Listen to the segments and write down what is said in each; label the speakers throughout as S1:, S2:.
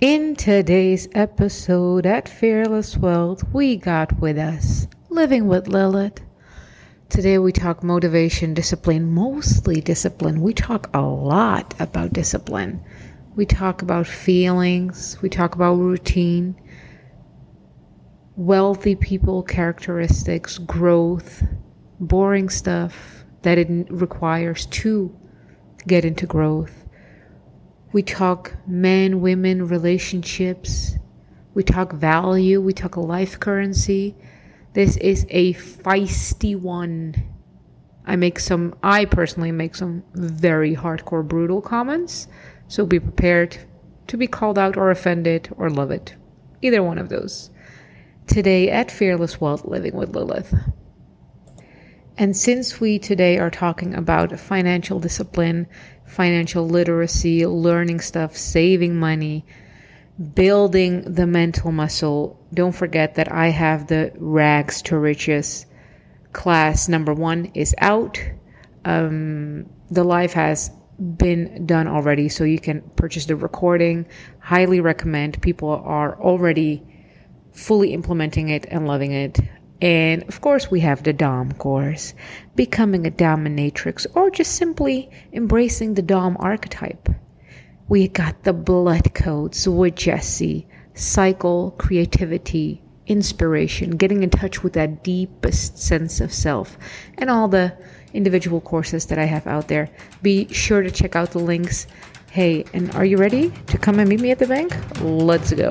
S1: In today's episode at Fearless Wealth, we got with us Living with Lilith. Today we talk motivation, discipline, mostly discipline. We talk a lot about discipline. We talk about feelings, we talk about routine, wealthy people characteristics, growth, boring stuff that it requires to get into growth we talk men, women, relationships. We talk value. We talk life currency. This is a feisty one. I make some, I personally make some very hardcore, brutal comments. So be prepared to be called out or offended or love it. Either one of those. Today at Fearless Wealth Living with Lilith. And since we today are talking about financial discipline financial literacy, learning stuff, saving money, building the mental muscle. Don't forget that I have the Rags to Riches class. Number one is out. Um, the live has been done already, so you can purchase the recording. Highly recommend. People are already fully implementing it and loving it. And of course, we have the Dom course, becoming a dominatrix, or just simply embracing the Dom archetype. We got the blood codes with Jesse, cycle, creativity, inspiration, getting in touch with that deepest sense of self, and all the individual courses that I have out there. Be sure to check out the links. Hey, and are you ready to come and meet me at the bank? Let's go.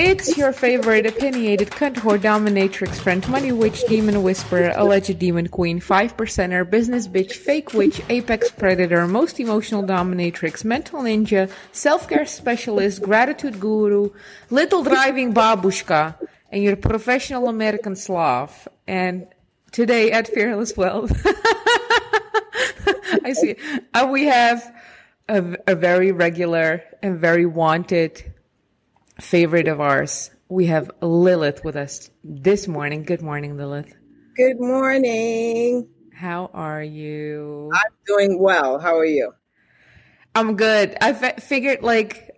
S1: It's your favorite opinionated cunt whore dominatrix friend, money witch, demon whisperer, alleged demon queen, five percenter, business bitch, fake witch, apex predator, most emotional dominatrix, mental ninja, self-care specialist, gratitude guru, little driving babushka, and your professional American Slav. And today at Fearless Wealth, I see, uh, we have a, a very regular and very wanted favorite of ours. We have Lilith with us this morning. Good morning, Lilith.
S2: Good morning.
S1: How are you?
S2: I'm doing well. How are you?
S1: I'm good. I figured like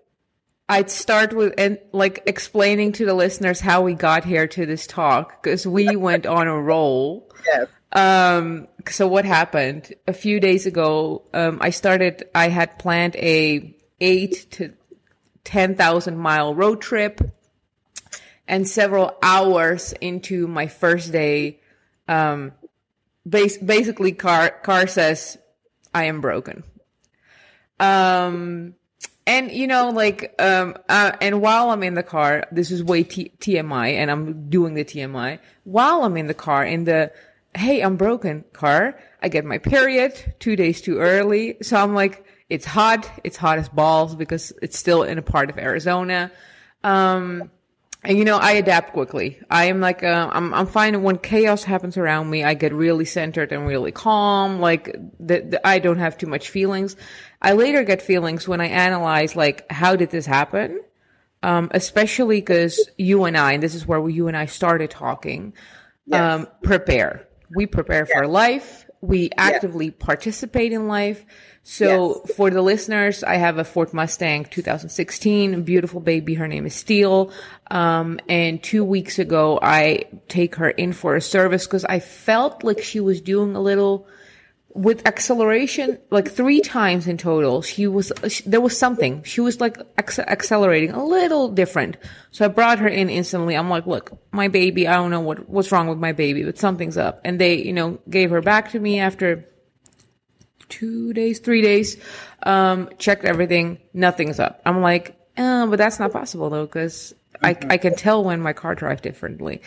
S1: I'd start with and like explaining to the listeners how we got here to this talk because we went on a roll.
S2: Yes.
S1: Um. So what happened a few days ago? Um. I started. I had planned a eight to 10,000 mile road trip. And several hours into my first day, um, bas- basically car, car says, I am broken. Um, and you know, like, um, uh, and while I'm in the car, this is way T- TMI, and I'm doing the TMI. While I'm in the car, in the hey, I'm broken car, I get my period two days too early. So I'm like, it's hot. It's hot as balls because it's still in a part of Arizona. Um, and you know, I adapt quickly. I am like, uh, I'm, I'm fine when chaos happens around me. I get really centered and really calm. Like, the, the, I don't have too much feelings. I later get feelings when I analyze, like, how did this happen? Um, especially because you and I, and this is where we, you and I started talking, yes. um, prepare. We prepare yes. for life. We actively yes. participate in life. So yes. for the listeners, I have a Ford Mustang 2016, beautiful baby. Her name is Steel. Um, and two weeks ago, I take her in for a service because I felt like she was doing a little with acceleration, like three times in total. She was, she, there was something. She was like accelerating a little different. So I brought her in instantly. I'm like, look, my baby, I don't know what, what's wrong with my baby, but something's up. And they, you know, gave her back to me after two days, three days, um, checked everything, nothing's up. I'm like, uh, but that's not possible though, because. I, I can tell when my car drives differently.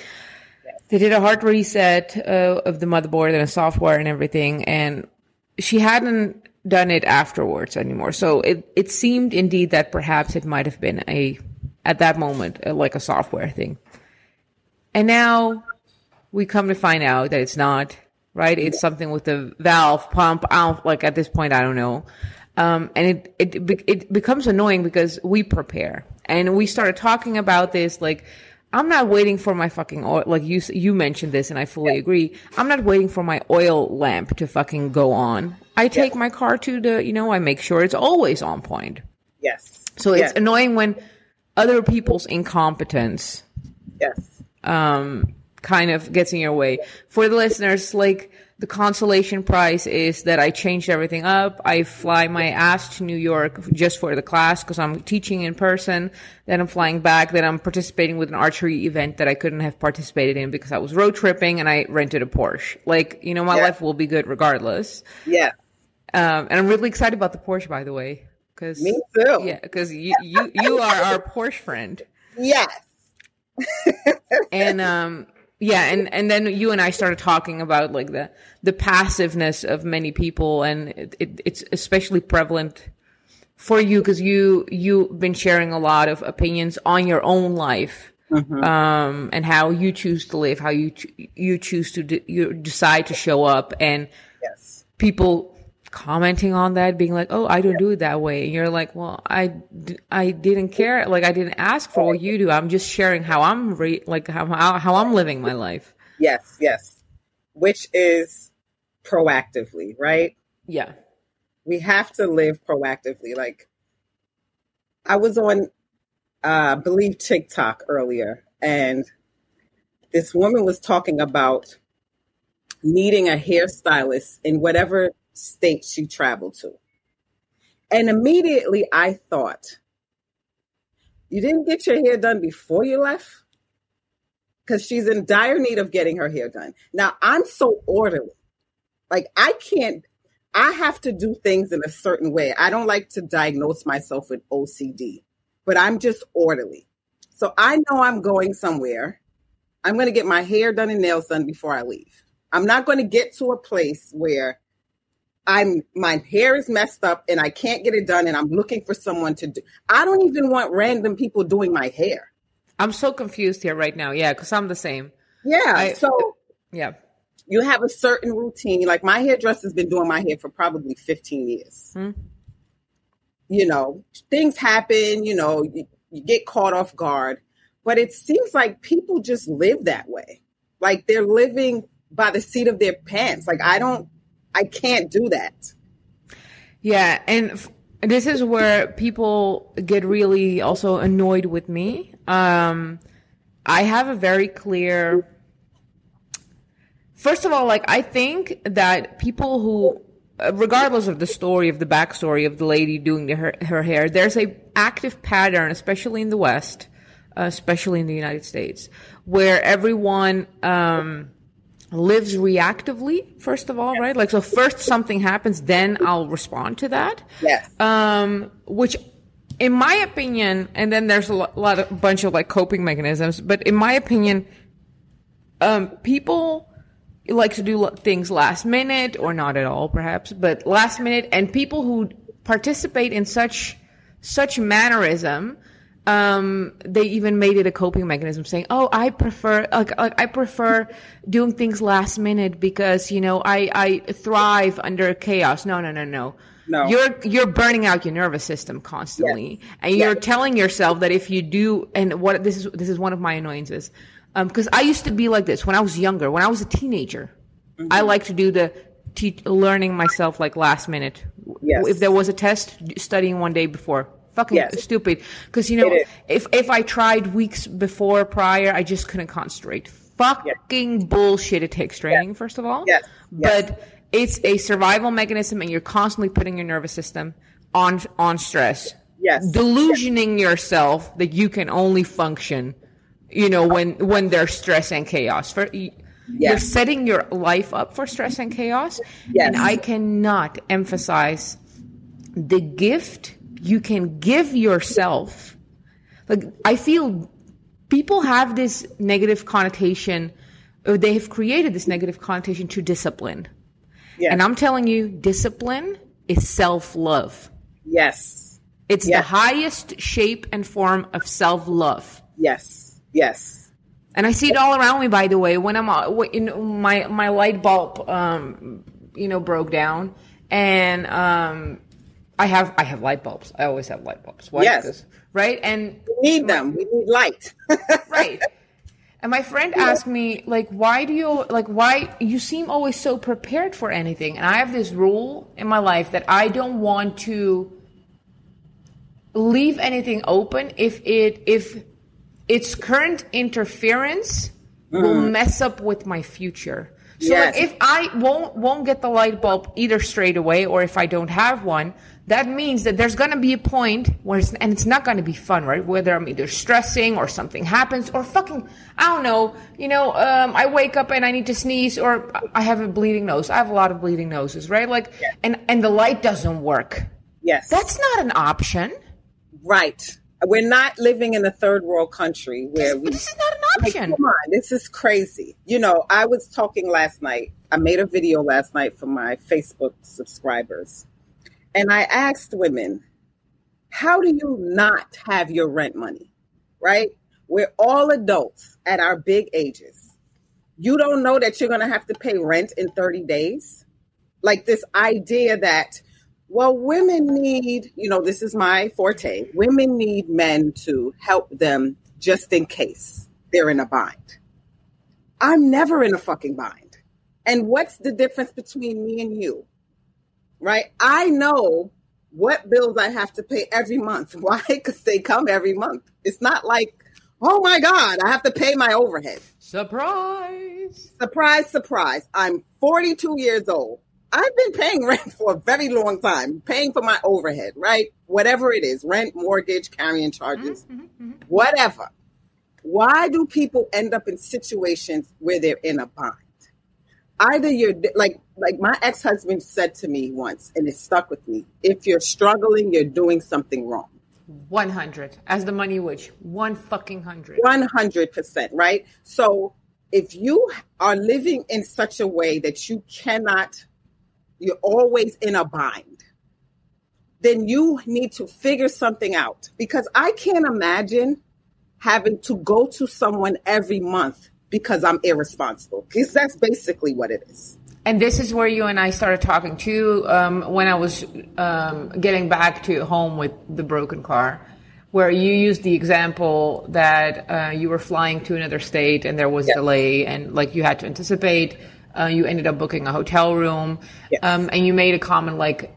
S1: They did a hard reset uh, of the motherboard and the software and everything, and she hadn't done it afterwards anymore. So it, it seemed indeed that perhaps it might have been a, at that moment, uh, like a software thing. And now we come to find out that it's not right? It's something with the valve pump. I don't, like at this point, I don't know. Um, and it, it, it becomes annoying because we prepare and we started talking about this, like, I'm not waiting for my fucking oil, like you, you mentioned this and I fully agree. I'm not waiting for my oil lamp to fucking go on. I take my car to the, you know, I make sure it's always on point.
S2: Yes.
S1: So it's
S2: yes.
S1: annoying when other people's incompetence
S2: yes.
S1: um, kind of gets in your way. For the listeners, like the consolation prize is that I changed everything up. I fly my ass to New York just for the class because I'm teaching in person. Then I'm flying back. Then I'm participating with an archery event that I couldn't have participated in because I was road tripping and I rented a Porsche. Like, you know, my
S2: Yeah.
S1: life will be good regardless.
S2: Yeah.
S1: Um, and I'm really excited about the Porsche, by the way. Cause,
S2: Me too.
S1: yeah, because you, you, you are our Porsche friend.
S2: Yes.
S1: and um yeah and and then you and i started talking about like the the passiveness of many people and it, it, it's especially prevalent for you because you you've been sharing a lot of opinions on your own life um and how you choose to live how you you choose to de- you decide to show up and
S2: Yes.
S1: people commenting on that being like oh i don't do it that way and you're like well I, I didn't care like i didn't ask for what you do i'm just sharing how i'm re- like how, how how i'm living my life
S2: Yes. Yes. Which is proactively, right?
S1: yeah
S2: we have to live proactively. Like I was on uh I believe TikTok earlier and this woman was talking about needing a hairstylist in whatever state she traveled to. And immediately I thought, you didn't get your hair done before you left? Because she's in dire need of getting her hair done. Now, I'm so orderly. Like, I can't, I have to do things in a certain way. I don't like to diagnose myself with OCD, but I'm just orderly. So I know I'm going somewhere. I'm going to get my hair done and nails done before I leave. I'm not going to get to a place where I'm my hair is messed up and I can't get it done and I'm looking for someone to do. I don't even want random people doing my hair.
S1: i'm so confused here right now yeah because i'm the same
S2: Yeah.
S1: I-
S2: so
S1: yeah
S2: you have a certain routine. Like my hairdresser's been doing my hair for probably 15 years.
S1: Hmm.
S2: You know, things happen, you know, you, you get caught off guard, but it seems like people just live that way. Like they're living by the seat of their pants. Like I don't, I can't do that.
S1: Yeah, and f- this is where people get really also annoyed with me. Um, I have a very clear. First of all, like I think that people who, uh, regardless of the story of the backstory of the lady doing the, her her hair, there's a active pattern, especially in the West, uh, especially in the United States, where everyone. Um, lives reactively first of all right? Like so first something happens then i'll respond to that.
S2: Yes.
S1: um which in my opinion and then there's a lot of bunch of like coping mechanisms but in my opinion um people like to do things last minute or not at all perhaps but last minute and people who participate in such such mannerism um they even made it a coping mechanism saying oh i prefer like, like i prefer doing things last minute because you know i i thrive under chaos. No no no no.
S2: No.
S1: you're you're burning out your nervous system constantly. And you're telling yourself that if you do and what this is this is one of my annoyances um because i used to be like this when i was younger. When i was a teenager i like to do the te- learning myself like last minute.
S2: Yes.
S1: if there was a test studying one day before fucking
S2: Yes.
S1: stupid because you know if if i tried weeks before prior i just couldn't concentrate fucking bullshit it takes training first of all
S2: Yes. Yes.
S1: but it's a survival mechanism and you're constantly putting your nervous system on on stress
S2: Yes.
S1: delusioning yourself that you can only function you know when when there's stress and chaos for you're setting your life up for stress and chaos
S2: Yes.
S1: and i cannot emphasize the gift you can give yourself like i feel people have this negative connotation or they have created this negative connotation to discipline
S2: Yes.
S1: and i'm telling you discipline is self-love
S2: yes.
S1: it's
S2: Yeah.
S1: the highest shape and form of self-love
S2: Yes. Yes.
S1: and I see it all around me. By the way, when I'm uh, know, my my light bulb, um, you know, broke down, and um, I have I have light bulbs. I always have light bulbs. Why?
S2: Yes.
S1: Right? And
S2: We need them. We need light.
S1: right. And my friend asked me, like, why do you, like, why, you seem always so prepared for anything. And I have this rule in my life that I don't want to leave anything open if it, if its current interference will mm-hmm. mess up with my future. So
S2: Yes.
S1: like, if I won't won't get the light bulb either straight away or if I don't have one, that means that there's going to be a point where it's, and it's not going to be fun, right? Whether I'm either stressing or something happens or fucking I don't know, you know, um, I wake up and I need to sneeze or I have a bleeding nose. I have a lot of bleeding noses, right? Like and and the light doesn't work.
S2: yes.
S1: That's not an option.
S2: right. We're not living in a third world country where we
S1: This is not an
S2: Like,
S1: option.
S2: come on, this is crazy. You know, I was talking last night. I made a video last night for my Facebook subscribers. And I asked women, how do you not have your rent money? Right? We're all adults at our big ages. You don't know that you're going to have to pay rent in 30 days? Like this idea that, well, women need, you know, this is my forte. Women need men to help them just in case they're in a bind. I'm never in a fucking bind. And what's the difference between me and you? Right? I know what bills I have to pay every month. Why? Because they come every month. It's not like, oh my God, I have to pay my overhead.
S1: Surprise.
S2: Surprise, surprise. I'm 42 years old. I've been paying rent for a very long time, paying for my overhead, right? Whatever it is rent, mortgage, carrying charges, mm-hmm, mm-hmm, mm-hmm. whatever. Why do people end up in situations where they're in a bind? Either you're like, like my ex husband said to me once, and it stuck with me if you're struggling, you're doing something wrong.
S1: 100 as the money witch. One fucking hundred.
S2: 100%, right? So if you are living in such a way that you cannot, you're always in a bind, then you need to figure something out because I can't imagine having to go to someone every month because I'm irresponsible. Because that's basically what it is.
S1: And this is where you and I started talking too um, when I was um, getting back to home with the broken car, where you used the example that uh, you were flying to another state and there was
S2: Yes.
S1: delay and like you had to anticipate. Uh, you ended up booking a hotel room,
S2: Yes.
S1: um, and you made a comment like,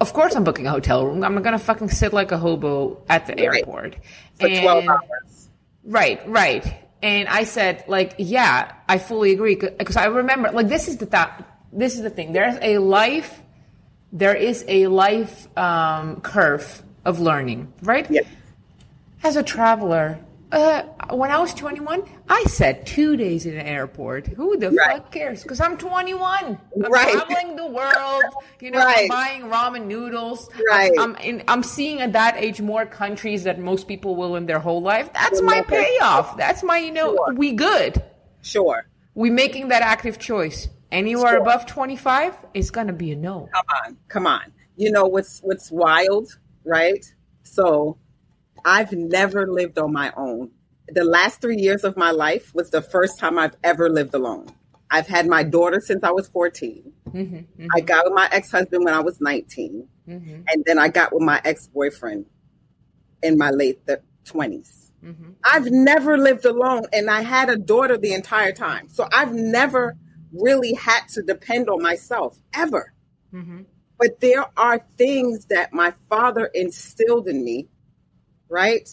S1: "Of course, I'm booking a hotel room. I'm gonna fucking sit like a hobo at the
S2: Right.
S1: airport
S2: For 12 hours.
S1: Right, right. And I said, like, yeah, I fully agree because I remember, like, this is the thought. This is the thing. There's a life. There is a life um, curve of learning, right?
S2: Yes.
S1: As a traveler, uh, when I was 21, I sat two days in an airport. Who the
S2: Right.
S1: fuck cares? Because I'm 21. I'm
S2: Right.
S1: traveling the world. You know,
S2: Right.
S1: I'm buying ramen noodles.
S2: Right.
S1: I'm, I'm, in, I'm seeing at that age more countries that most people will in their whole life. That's my payoff. That's my, you know,
S2: Sure.
S1: we good.
S2: Sure.
S1: We making that active choice. Anywhere
S2: Sure.
S1: above 25 is going to be a no.
S2: come on, come on. You know what's what's wild, right? So I've never lived on my own. The last three years of my life was the first time I've ever lived alone. I've had my daughter since I was 14. Mm-hmm, mm-hmm. I got with my ex husband when I was 19. Mm-hmm. And then I got with my ex boyfriend in my late th- 20s. I've never lived alone and I had a daughter the entire time. So I've never really had to depend on myself ever. But there are things that my father instilled in me, right?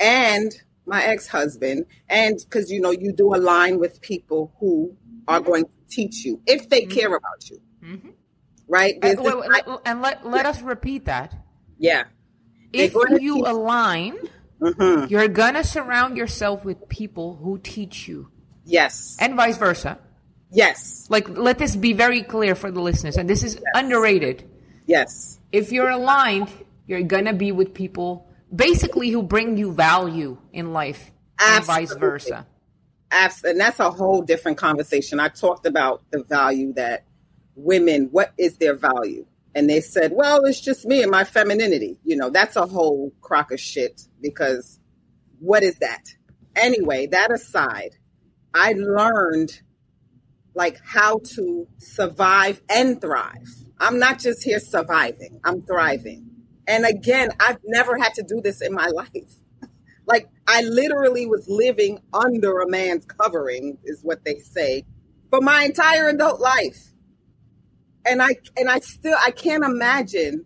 S2: And my ex husband. And because, you know, you do align with people who are going to teach you if they mm-hmm. care about you, mm-hmm. right?
S1: And, wait, wait, let- and let, let us repeat that.
S2: yeah.
S1: If you align,
S2: Mhm.
S1: you're going to surround yourself with people who teach you,
S2: Yes.
S1: and vice versa.
S2: Yes.
S1: Like, let this be very clear for the listeners, and this is underrated.
S2: Yes.
S1: If you're aligned, you're gonna be with people basically who bring you value in life, and vice versa.
S2: Abs- and that's a whole different conversation. I talked about the value that women, what is their value? And they said, well, it's just me and my femininity. You know, that's a whole crock of shit because what is that? Anyway, that aside, I learned like how to survive and thrive. I'm not just here surviving, I'm thriving. And again, I've never had to do this in my life. Like I literally was living under a man's covering, is what they say, for my entire adult life. And I and I still I can't imagine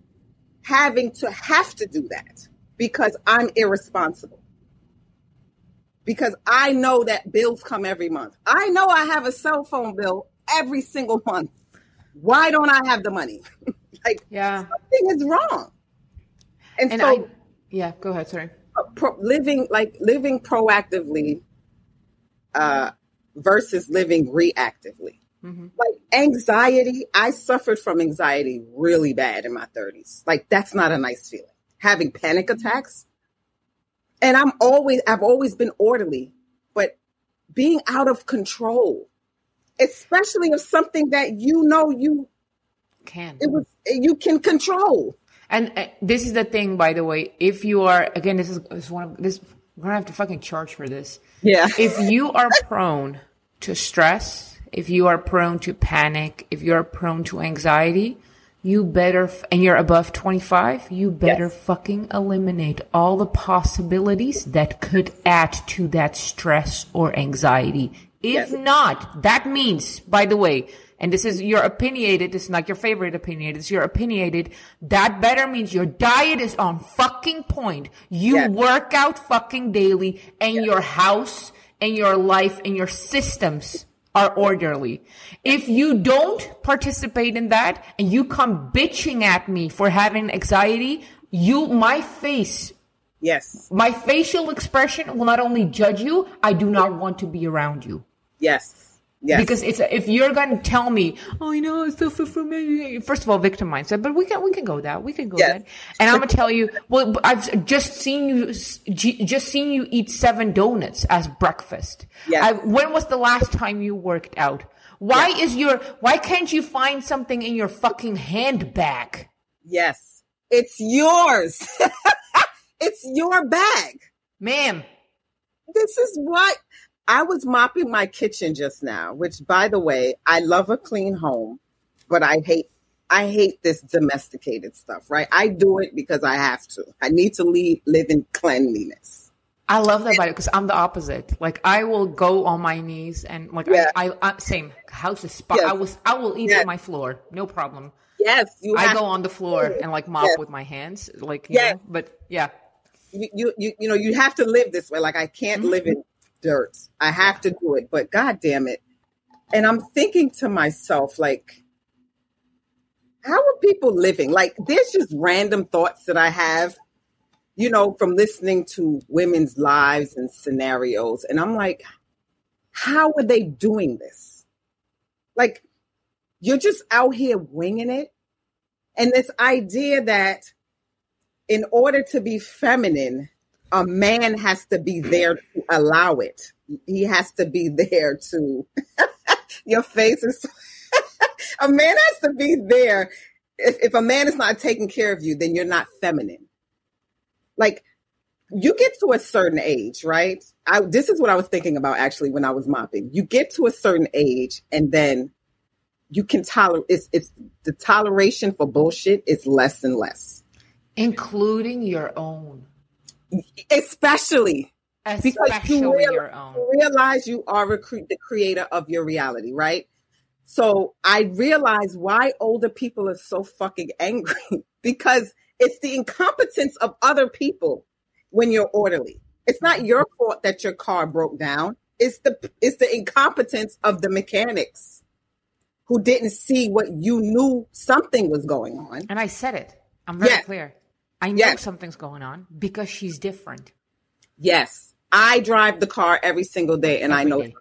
S2: having to have to do that because I'm irresponsible. Because I know that bills come every month. I know I have a cell phone bill every single month. Why don't I have the money? like
S1: Yeah.
S2: something is wrong. And,
S1: And
S2: so
S1: I, yeah, go ahead. Sorry.
S2: pro- living like living proactively uh versus living reactively
S1: Mhm.
S2: like anxiety i suffered from anxiety really bad in my 30s like that's not a nice feeling having panic attacks and i'm always i've always been orderly but being out of control especially if something that you know you
S1: Can.
S2: it was you can control
S1: And uh, this is the thing, by the way. If you are, again, this is, this is one of this. We're gonna have to fucking charge for this.
S2: yeah
S1: If you are prone to stress, if you are prone to panic, if you are prone to anxiety, you better, f- and you're above 25, you better
S2: Yes.
S1: fucking eliminate all the possibilities that could add to that stress or anxiety. If
S2: Yes.
S1: not, that means, by the way, and this is your opinionated, this is not your favorite opinionated, it's your opinionated, that better means your diet is on fucking point. You
S2: Yes.
S1: work out fucking daily and your house and your life and your systems are orderly. If you don't participate in that and you come bitching at me for having anxiety, you, my face,
S2: yes
S1: my facial expression will not only judge you, I do not want to be around you.
S2: yes yes
S1: Because it's if you're going to tell me, oh, you know, it's from me. First of all, victim mindset, but we can we can go that we can go
S2: Yes.
S1: that. And I'm gonna tell you, well, I've just seen you just seen you eat seven donuts as breakfast.
S2: Yes.
S1: I, when was the last time you worked out? Why is your why can't you find something in your fucking handbag?
S2: Yes, it's yours. it's your bag.
S1: Ma'am,
S2: This is what I was mopping my kitchen just now, which by the way, I love a clean home, but I hate I hate this domesticated stuff, right? I do it because I have to. I need to leave, live in cleanliness.
S1: I love that about it because I'm the opposite. Like I will go on my knees and like
S2: Yeah.
S1: I, I, I same house is spot.
S2: Yes.
S1: I was I will eat
S2: Yes.
S1: on my floor, no problem.
S2: Yes, you
S1: I go on the floor and like mop
S2: Yes.
S1: with my hands, like yeah. But yeah,
S2: you, you you you know you have to live this way like i can't mm-hmm. live in dirt. I have to do it but god damn it. And i'm thinking to myself like how are people living? Like there's just random thoughts that i have you know from listening to women's lives and scenarios. And i'm like how are they doing this? Like you're just out here winging it. And this idea that in order to be feminine, a man has to be there to allow it. He has to be there to. Your face is. a man has to be there. If, if a man is not taking care of you, then you're not feminine. Like you get to a certain age, right? I, this is what I was thinking about actually when I was mopping. You get to a certain age, and then you can tolerate. It's it's the toleration for bullshit is less and less.
S1: including your own,
S2: especially because
S1: especially
S2: you real-
S1: your own.
S2: you realize you are cre- the creator of your reality, right? So I realize why older people are so fucking angry because it's the incompetence of other people when you're orderly. It's not your fault that your car broke down. It's the it's the incompetence of the mechanics who didn't see what you knew something was going on.
S1: And I said it. I'm very
S2: Yes.
S1: clear. I know
S2: Yes.
S1: something's going on because she's different.
S2: Yes, I drive the car every single day, and I know.
S1: day.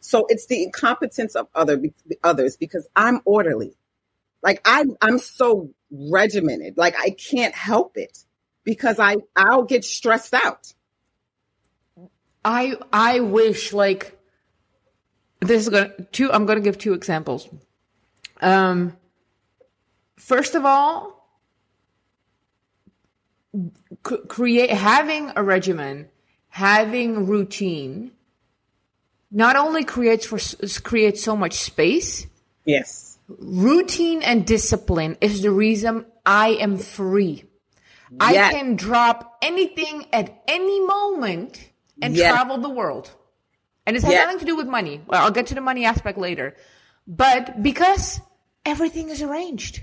S2: So it's the incompetence of other others because I'm orderly. Like I'm, I'm so regimented. Like I can't help it because I, I'll get stressed out.
S1: I I wish like this is gonna two. I'm gonna give two examples. Um, first of all, create having a regimen, having routine, not only creates for creates so much space.
S2: Yes.
S1: Routine and discipline is the reason I am free. I can drop anything at any moment and
S2: Yes.
S1: travel the world. And it has
S2: Yes.
S1: nothing to do with money. Well, I'll get to the money aspect later. But because everything is arranged,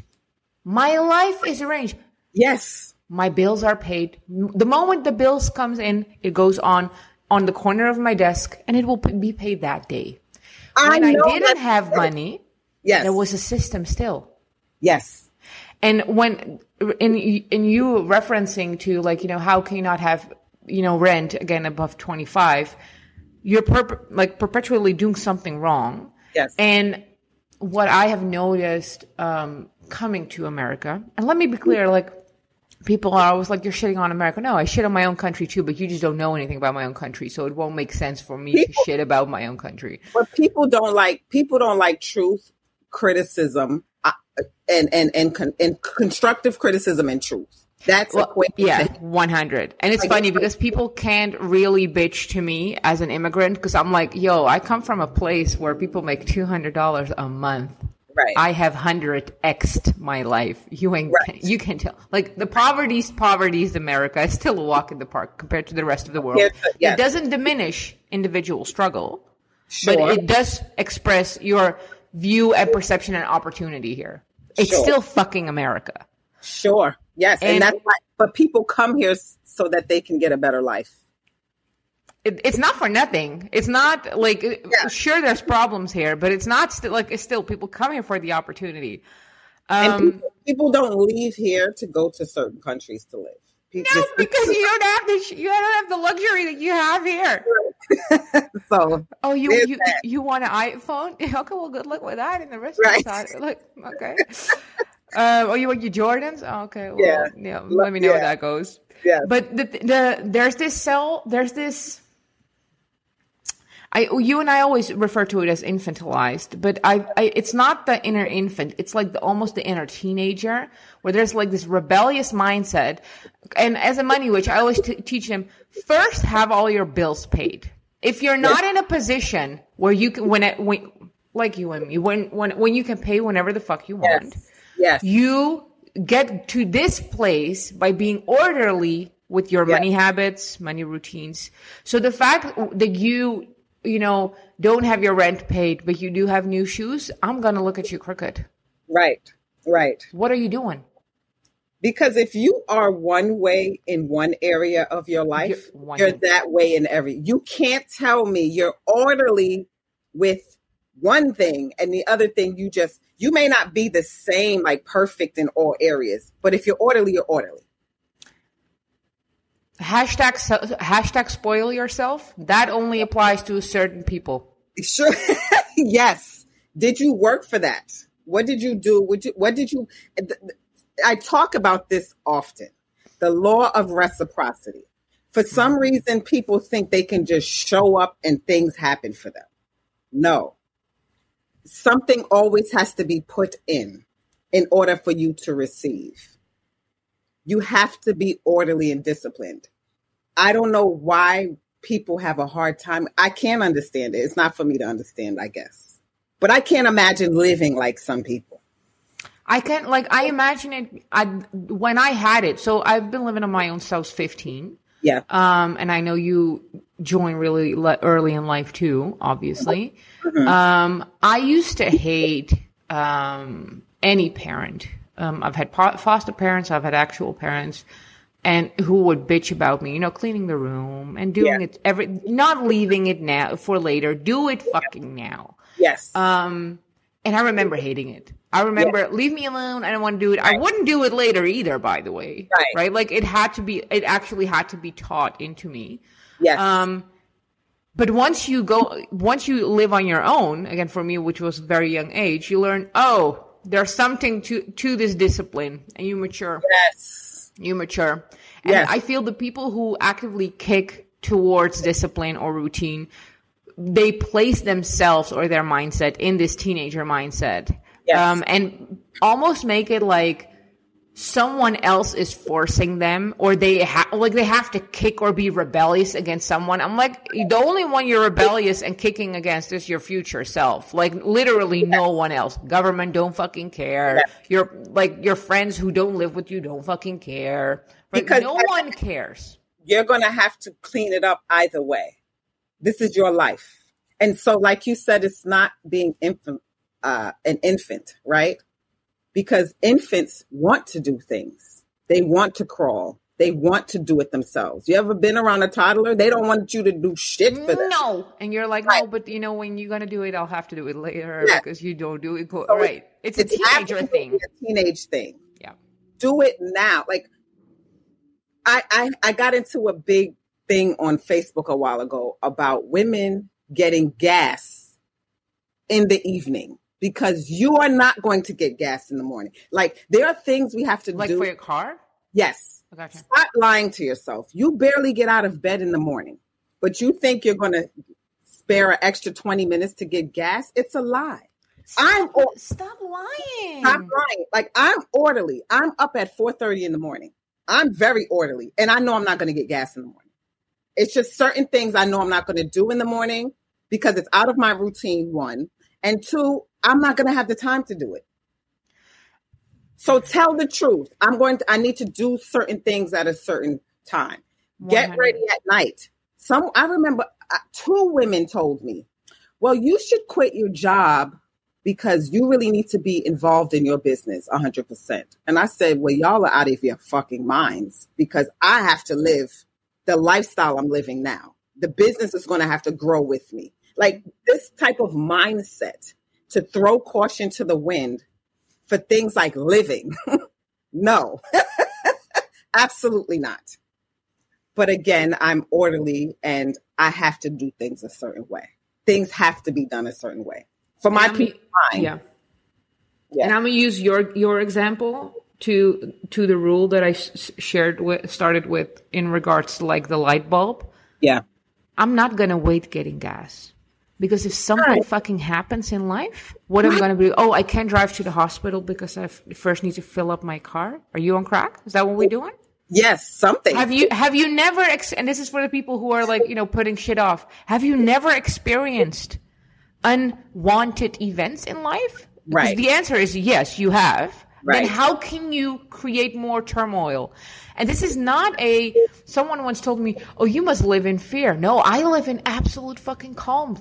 S1: my life is arranged.
S2: Yes.
S1: My bills are paid. The moment the bills comes in, it goes on on the corner of my desk and it will p- be paid that day.
S2: I
S1: When I,
S2: know
S1: didn't have money,
S2: Yes.
S1: there was a system still.
S2: yes.
S1: And when in in you referencing to like you know how can you not have you know rent again above twenty five, you're perp- like perpetually doing something wrong.
S2: Yes.
S1: And what I have noticed um, coming to America, and let me be clear, like people are always like you're shitting on America. No, I shit on my own country too, but you just don't know anything about my own country, so it won't make sense for me to shit about my own country.
S2: But people don't like people don't like truth, criticism, uh, and and and con- and constructive criticism and truth. That's
S1: Well, yeah, 100. And it's
S2: Like,
S1: funny because people can't really bitch to me as an immigrant because I'm like, yo, I come from a place where people make $200 a month.
S2: Right.
S1: I have 100 xed my life. You ain't,
S2: Right.
S1: you can tell. Like the poverty's poverty's America is still a walk in the park compared to the rest of the world.
S2: Compared to- yes.
S1: It doesn't diminish individual struggle,
S2: sure.
S1: but it does express your view and perception and opportunity here. It's
S2: Sure.
S1: still fucking America.
S2: sure. Yes, and,
S1: And-
S2: that's why. But people come here so that they can get a better life.
S1: It, it's not for nothing. It's not like sure there's problems here, but it's not still like it's still people come here for the opportunity. Um,
S2: people, people don't leave here to go to certain countries to live. People
S1: no,
S2: just-
S1: because you don't have the sh- you don't have the luxury that you have here.
S2: so
S1: Oh, you you
S2: that.
S1: you want an iPhone? Okay, well, good luck with that in the rest
S2: Right.
S1: of the side. Look, okay. Uh, oh, you want your Jordans? Oh, okay, well,
S2: Yeah.
S1: yeah. Let me know how that goes.
S2: yeah,
S1: But the, the there's this cell. There's this. I you and I always refer to it as infantilized, but I, I it's not the inner infant. It's like the almost the inner teenager where there's like this rebellious mindset. And as a money witch, I always t- teach them first have all your bills paid. If you're not in a position where you can when it when like you and me when when when you can pay whenever the fuck you want
S2: yes, yes,
S1: you get to this place by being orderly with your
S2: Yes.
S1: money habits, money routines. So the fact that you, you know, don't have your rent paid, but you do have new shoes, I'm going to look at you crooked.
S2: right, right.
S1: What are you doing?
S2: Because if you are one way in one area of your life,
S1: You're
S2: you're that way in every. You can't tell me you're orderly with one thing and the other thing you just you may not be the same like perfect in all areas, but if you're orderly, you're orderly.
S1: Hashtag, hashtag spoil yourself. That only applies to certain people.
S2: Sure. yes. Did you work for that? What did you do? What, you, what did you? I talk about this often. The law of reciprocity. For some mm-hmm. reason, people think they can just show up and things happen for them. No. Something always has to be put in in order for you to receive. You have to be orderly and disciplined. I don't know why people have a hard time. I can't understand it. It's not for me to understand, I guess. But I can't imagine living like some people.
S1: I can't like I imagine it. I when I had it. So I've been living on my own since 15.
S2: Yeah.
S1: Um, and I know you joined really le- early in life too, obviously. Um, I used to hate um, any parent. Um, I've had foster parents, I've had actual parents, and who would bitch about me, you know, cleaning the room and doing
S2: Yeah.
S1: it every, not leaving it now for later. Do it fucking now.
S2: Yes.
S1: Um, and I remember hating it. I remember, leave me alone. I don't want to do it. I wouldn't do it later either, by the way.
S2: Right.
S1: Right. Like it had to be, it actually had to be taught into me.
S2: yes.
S1: Um, but once you go, once you live on your own, again, for me, which was very young age, you learn, oh, there's something to, to this discipline and you mature
S2: yes.
S1: you mature. And
S2: Yes.
S1: I feel the people who actively kick towards discipline or routine, they place themselves or their mindset in this teenager mindset.
S2: Yes.
S1: Um, and almost make it like someone else is forcing them or they ha- like they have to kick or be rebellious against someone. I'm like, the only one you're rebellious and kicking against is your future self. Like literally no one else. Government don't fucking care. Your, like your friends who don't live with you don't fucking care. Right?
S2: Because
S1: no one cares.
S2: you're going to have to clean it up either way. This is your life. And so, like you said, it's not being infant, uh, an infant, right? Because infants want to do things. They want to crawl. They want to do it themselves. You ever been around a toddler? They don't want you to do shit for them.
S1: No. And you're like, no, but you know, when you're gonna do it, I'll have to do it later
S2: Yeah.
S1: because you don't do it. Co-
S2: So
S1: right. It's, a teenager thing.
S2: A teenage thing.
S1: Yeah.
S2: Do it now. Like I, I I got into a big thing on Facebook a while ago about women getting gas in the evening because you are not going to get gas in the morning. Like there are things we have to
S1: Like
S2: do.
S1: for your car?
S2: yes.
S1: Gotcha.
S2: Stop lying to yourself. You barely get out of bed in the morning, but you think you're going to spare an extra 20 minutes to get gas? It's a lie. I'm or-
S1: stop lying.
S2: Stop lying. Like I'm orderly. I'm up at 4:30 in the morning. I'm very orderly, and I know I'm not going to get gas in the morning. It's just certain things I know I'm not going to do in the morning because it's out of my routine. One and two, I'm not going to have the time to do it. So tell the truth. I'm going to. I need to do certain things at a certain time. Get
S1: 100.
S2: ready at night. Some I remember uh, two women told me, "Well, you should quit your job because you really need to be involved in your business 100%." And I said, "Well, y'all are out of your fucking minds because I have to live the lifestyle I'm living now. The business is going to have to grow with me." Like this type of mindset to throw caution to the wind for things like living. no. Absolutely not. But again, I'm orderly and I have to do things a certain way. Things have to be done a certain way. For my
S1: And I'm-
S2: peace of mind.
S1: Yeah.
S2: Yeah.
S1: And I'm gonna use your your example to to the rule that that I s- shared with started with in regards to like the light bulb.
S2: Yeah.
S1: I'm not gonna wait getting gas because if something
S2: Right.
S1: fucking happens in life, what am I gonna do? Oh, I can't drive to the hospital because I f- first need to fill up my car. Are you on crack? Is that what we're doing?
S2: Yes, something.
S1: Have you have you never ex- and this is for the people who are like you know putting shit off. Have you never experienced unwanted events in life? Because
S2: Right.
S1: The answer is yes, you have.
S2: Right.
S1: Then how can you create more turmoil? And this is not a. Someone once told me, "Oh, you must live in fear." No, I live in absolute fucking calm.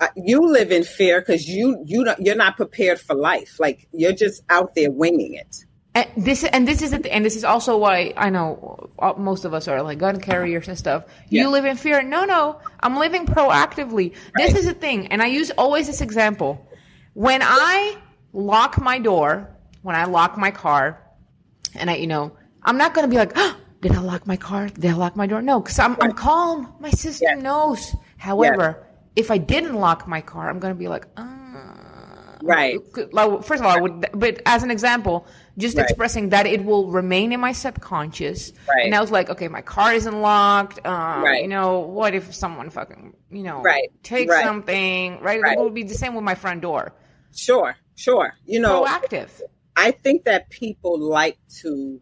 S2: Uh, you live in fear because you you don't you're not prepared for life. Like you're just out there winging it.
S1: And this and this is and this is also why I know uh, most of us are like gun carriers and stuff.
S2: Yeah.
S1: You live in fear. No, no, I'm living proactively. This is the thing, and I use always this example. When I lock my door, when I lock my car, and I, you know, I'm not gonna be like, oh, did I lock my car? Did I lock my door? No, because I'm I'm calm. My system
S2: Yes.
S1: knows. However, if I didn't lock my car, I'm gonna be like, uh,
S2: Right.
S1: like, first of all, I would, but as an example, just
S2: Right.
S1: expressing that it will remain in my subconscious.
S2: Right.
S1: And I was like, okay, my car isn't locked. Um,
S2: Right.
S1: You know, what if someone fucking, you know,
S2: Right.
S1: takes
S2: Right.
S1: something, right? It will be the same with my front door.
S2: Sure, sure. You know,
S1: Proactive.
S2: I think that people like to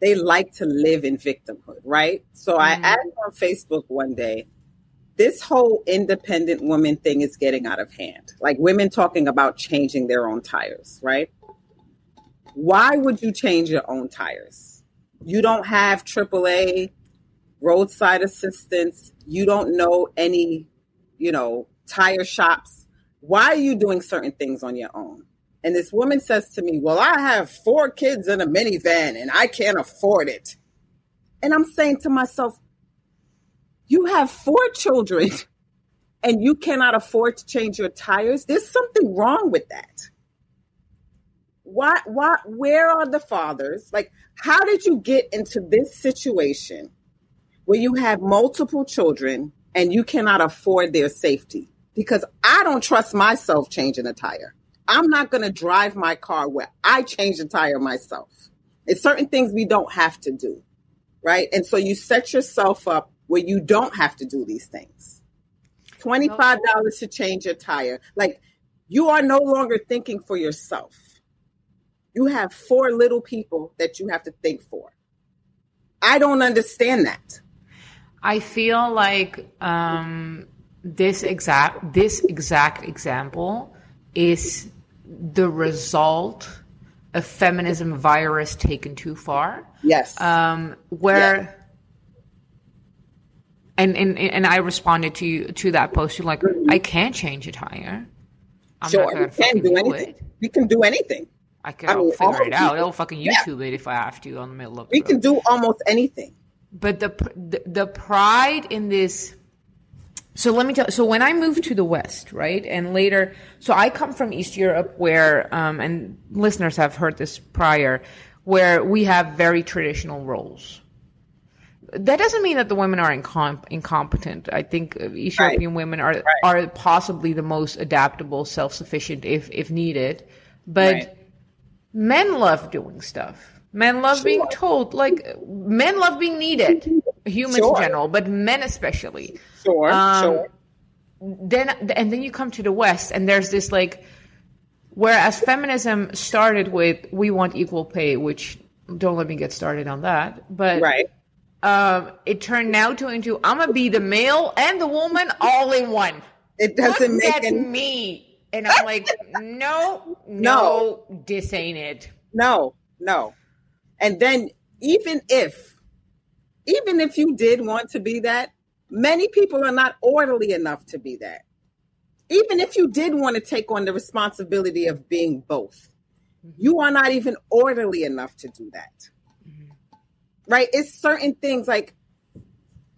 S2: they like to live in victimhood, right? So I
S1: Mhm.
S2: asked on Facebook one day, this whole independent woman thing is getting out of hand. Like women talking about changing their own tires, right? Why would you change your own tires? You don't have AAA, roadside assistance, you don't know any, you know, tire shops. Why are you doing certain things on your own? And this woman says to me, Well, I have four kids in a minivan and I can't afford it. And I'm saying to myself, You have four children and you cannot afford to change your tires. There's something wrong with that. Why, why, where are the fathers? Like, how did you get into this situation where you have multiple children and you cannot afford their safety? Because I don't trust myself changing a tire. I'm not going to drive my car where I change the tire myself. It's certain things we don't have to do, right? And so you set yourself up where you don't have to do these things. $25 to change your tire. Like you are no longer thinking for yourself. You have four little people that you have to think for. I don't understand that.
S1: I feel like um, this exact this exact example is the result of feminism virus taken too far.
S2: Yes.
S1: Um, where and, and and I responded to you to that post. You're like, I can't change a tire. I'm
S2: sure, we can do
S1: do
S2: anything.
S1: it.
S2: We can do anything.
S1: I can
S2: I mean,
S1: figure it out. I'll fucking
S2: Yeah.
S1: YouTube it if I have to on the middle of
S2: We can do almost anything.
S1: but the, the the pride in this so let me tell so when i moved to the west right and later so i come from east europe where um, and listeners have heard this prior where we have very traditional roles that doesn't mean that the women are incom- incompetent. I think East
S2: Right.
S1: Women are are possibly the most adaptable, self sufficient if if needed. But
S2: Right.
S1: men love doing stuff. Men love being told. Like men love being needed. Humans
S2: Sure.
S1: in general, but men especially.
S2: Sure,
S1: Um,
S2: sure.
S1: Then and then you come to the West, and there's this like, whereas feminism started with we want equal pay, which don't let me get started on that. But
S2: Right.
S1: Um, it turned now to into I'm gonna be the male and the woman all in one.
S2: It doesn't
S1: Look
S2: make any
S1: me, and I'm like, no, no, this ain't it.
S2: No, no. And then even if, even if you did want to be that, many people are not orderly enough to be that. Even if you did want to take on the responsibility of being both, you are not even orderly enough to do that. Right? It's certain things like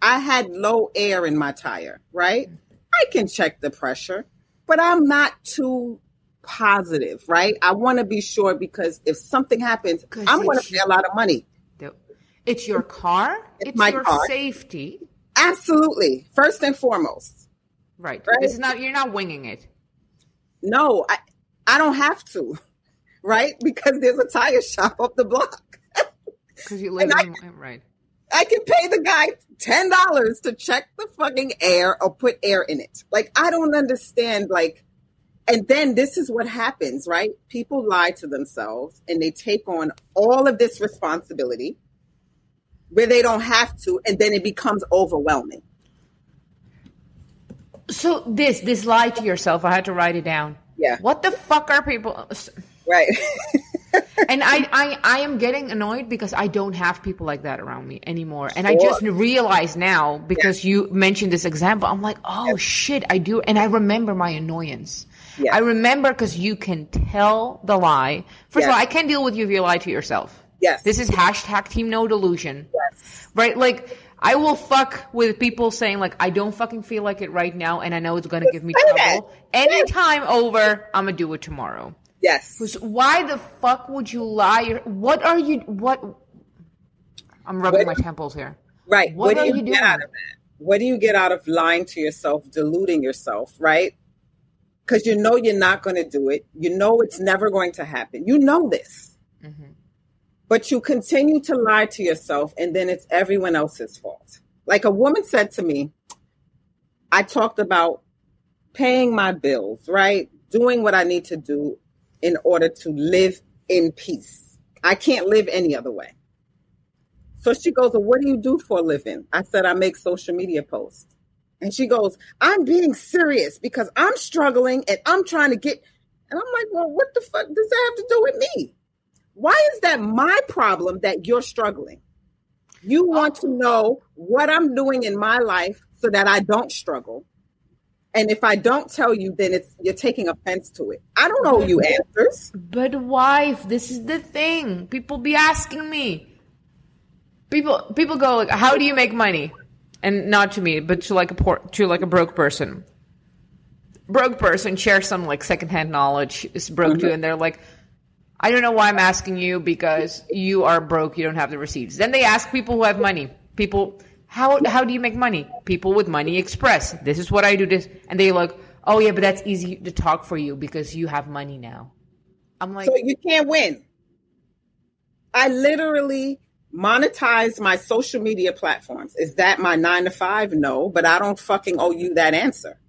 S2: I had low air in my tire, right? I can check the pressure, but I'm not too positive, right? I want to be sure because if something happens, I'm going to pay a lot of money.
S1: It's your car.
S2: It's
S1: It's,
S2: my
S1: your
S2: car.
S1: safety.
S2: Absolutely. First and foremost.
S1: Right.
S2: Right.
S1: This is not. You're not winging it.
S2: No, I, I don't have to, right? Because there's a tire shop up the block.
S1: Because you live
S2: And
S1: in right.
S2: I can pay the guy $10 to check the fucking air or put air in it. Like, I don't understand. Like, and then this is what happens, right? People lie to themselves and they take on all of this responsibility where they don't have to, and then it becomes overwhelming.
S1: So this this lie to yourself. I had to write it down.
S2: Yeah.
S1: What the fuck are people?
S2: Right.
S1: and I, I I am getting annoyed because I don't have people like that around me anymore. And I just realize now because you mentioned this example, I'm like, oh shit, I do. And I remember my annoyance. I remember because you can tell the lie. First of all, I can deal with you if you lie to yourself.
S2: Yes.
S1: This is hashtag team no delusion.
S2: yes.
S1: Right? Like, I will fuck with people saying, like, I don't fucking feel like it right now, and I know it's gonna give me trouble. Anytime over, I'm gonna do it tomorrow.
S2: Yes.
S1: So why the fuck would you lie? What are you? What? I'm rubbing my temples here.
S2: Right.
S1: What
S2: do
S1: are
S2: you,
S1: you
S2: get
S1: doing?
S2: out of that? What do you get out of lying to yourself, deluding yourself, right? Because you know you're not going to do it. You know it's never going to happen. You know this.
S1: Mm-hmm.
S2: But you continue to lie to yourself, and then it's everyone else's fault. Like a woman said to me, I talked about paying my bills, right? Doing what I need to do in order to live in peace. I can't live any other way. So she goes, Well, what do you do for a living? I said, I make social media posts. And she goes, I'm being serious because I'm struggling and I'm trying to get. And I'm like, Well, what the fuck does that have to do with me? Why is that my problem that you're struggling? You want to know what I'm doing in my life so that I don't struggle. And if I don't tell you, then it's you're taking offense to it. I don't owe you answers.
S1: But wife, this is the thing. People be asking me. People people go like, "How do you make money?" And not to me, but to like a poor, to like a broke person. Broke person share some like secondhand knowledge is broke too, mm-hmm. and they're like, "I don't know why I'm asking you because you are broke. You don't have the receipts." Then they ask people who have money. People, how how do you make money? People with money express. This is what I do. This, and they look, "Oh yeah, but that's easy to talk for you because you have money now." I'm like,
S2: So you can't win. I literally monetize my social media platforms. Is that my nine to five? No, but I don't fucking owe you that answer.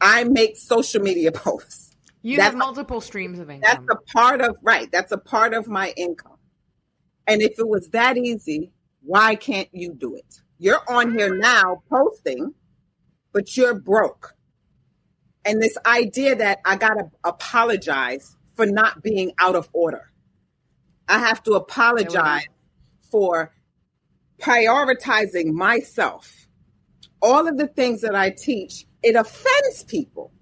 S2: I make social media posts.
S1: You
S2: That's-
S1: have multiple streams of income.
S2: That's a part of, right, that's a part of my income. And if it was that easy, why can't you do it? You're on here now posting, but you're broke. And this idea that I got to apologize for not being out of order. I have to apologize for prioritizing myself. All of the things that I teach, it offends people.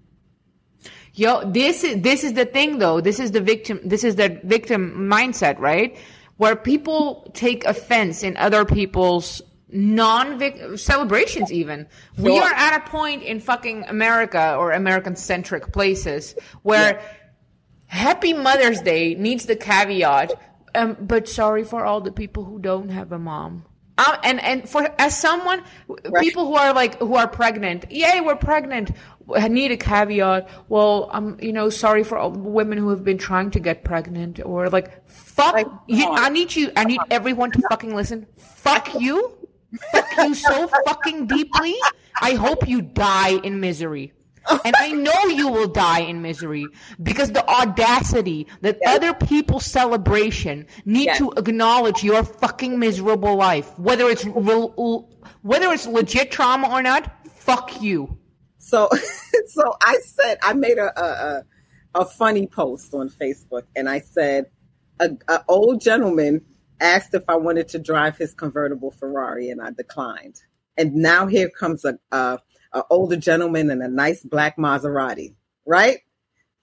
S1: Yo, this is this is the thing though. This is the victim. This is the victim mindset, right? Where people take offense in other people's non celebrations. Even we are at a point in fucking America or American centric places where yeah. Happy Mother's Day needs the caveat. Um, but sorry for all the people who don't have a mom. Um, and and for as someone, people who are like who are pregnant, yay, we're pregnant. I need a caveat. Well, I'm you know sorry for all women who have been trying to get pregnant or like fuck. Like, you, I need you. I need everyone to fucking listen. Fuck you. fuck you so fucking deeply. I hope you die in misery and I know you will die in misery because the audacity that yes. other people's celebration need yes. to acknowledge your fucking miserable life, whether it's real, whether it's legit trauma or not. Fuck you.
S2: So, so I said I made a a, a funny post on Facebook, and I said a, a old gentleman asked if I wanted to drive his convertible Ferrari, and I declined. And now here comes a, a an older gentleman in a nice black Maserati, right?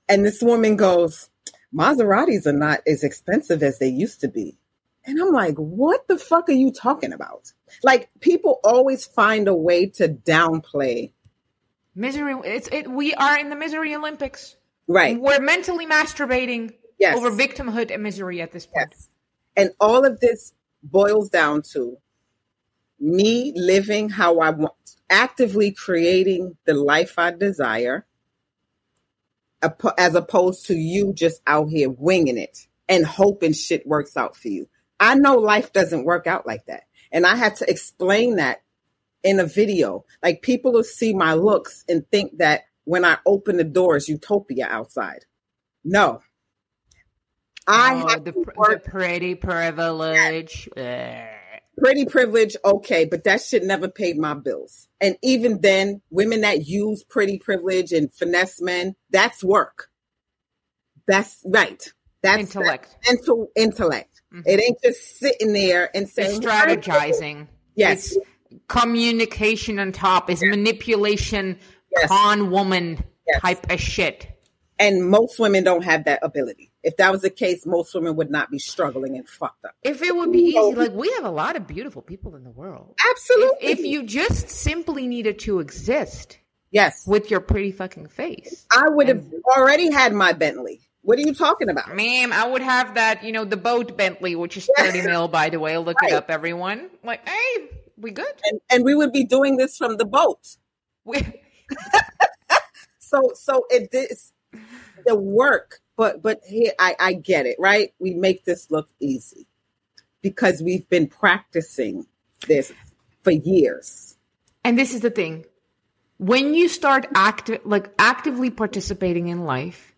S2: And this woman goes, Maseratis are not as expensive as they used to be. And I'm like, what the fuck are you talking about? Like people always find a way to downplay
S1: misery. It's it. We are in the misery Olympics.
S2: Right.
S1: We're mentally masturbating yes. over victimhood and misery at this point. Yes.
S2: And all of this boils down to me living how I want, actively creating the life I desire, as opposed to you just out here winging it and hoping shit works out for you. I know life doesn't work out like that. And I had to explain that in a video. Like people will see my looks and think that when I open the doors, utopia outside. No.
S1: I oh, have the, the pretty privilege. Yes
S2: pretty privilege, okay, but that shit never paid my bills. And even then, women that use pretty privilege and finesse men, that's work. That's right. That's
S1: intellect.
S2: That's mental intellect. Mm-hmm. It ain't just sitting there and saying
S1: it's strategizing.
S2: Yes.
S1: It's communication on top is yes. manipulation, yes. con woman yes. type of shit.
S2: And most women don't have that ability. If that was the case, most women would not be struggling and fucked up.
S1: If it would be easy, like we have a lot of beautiful people in the world.
S2: Absolutely.
S1: If, if you just simply needed to exist,
S2: yes,
S1: with your pretty fucking face,
S2: I would and, have already had my Bentley. What are you talking about?
S1: Ma'am, I would have that, you know, the boat Bentley, which is 30 mil, by the way. Look right. it up, everyone. Like, hey, we good?
S2: And, and we would be doing this from the boat. We- so, so it is the work but but here I, I get it, right? We make this look easy because we've been practicing this for years.
S1: And this is the thing. When you start active like actively participating in life,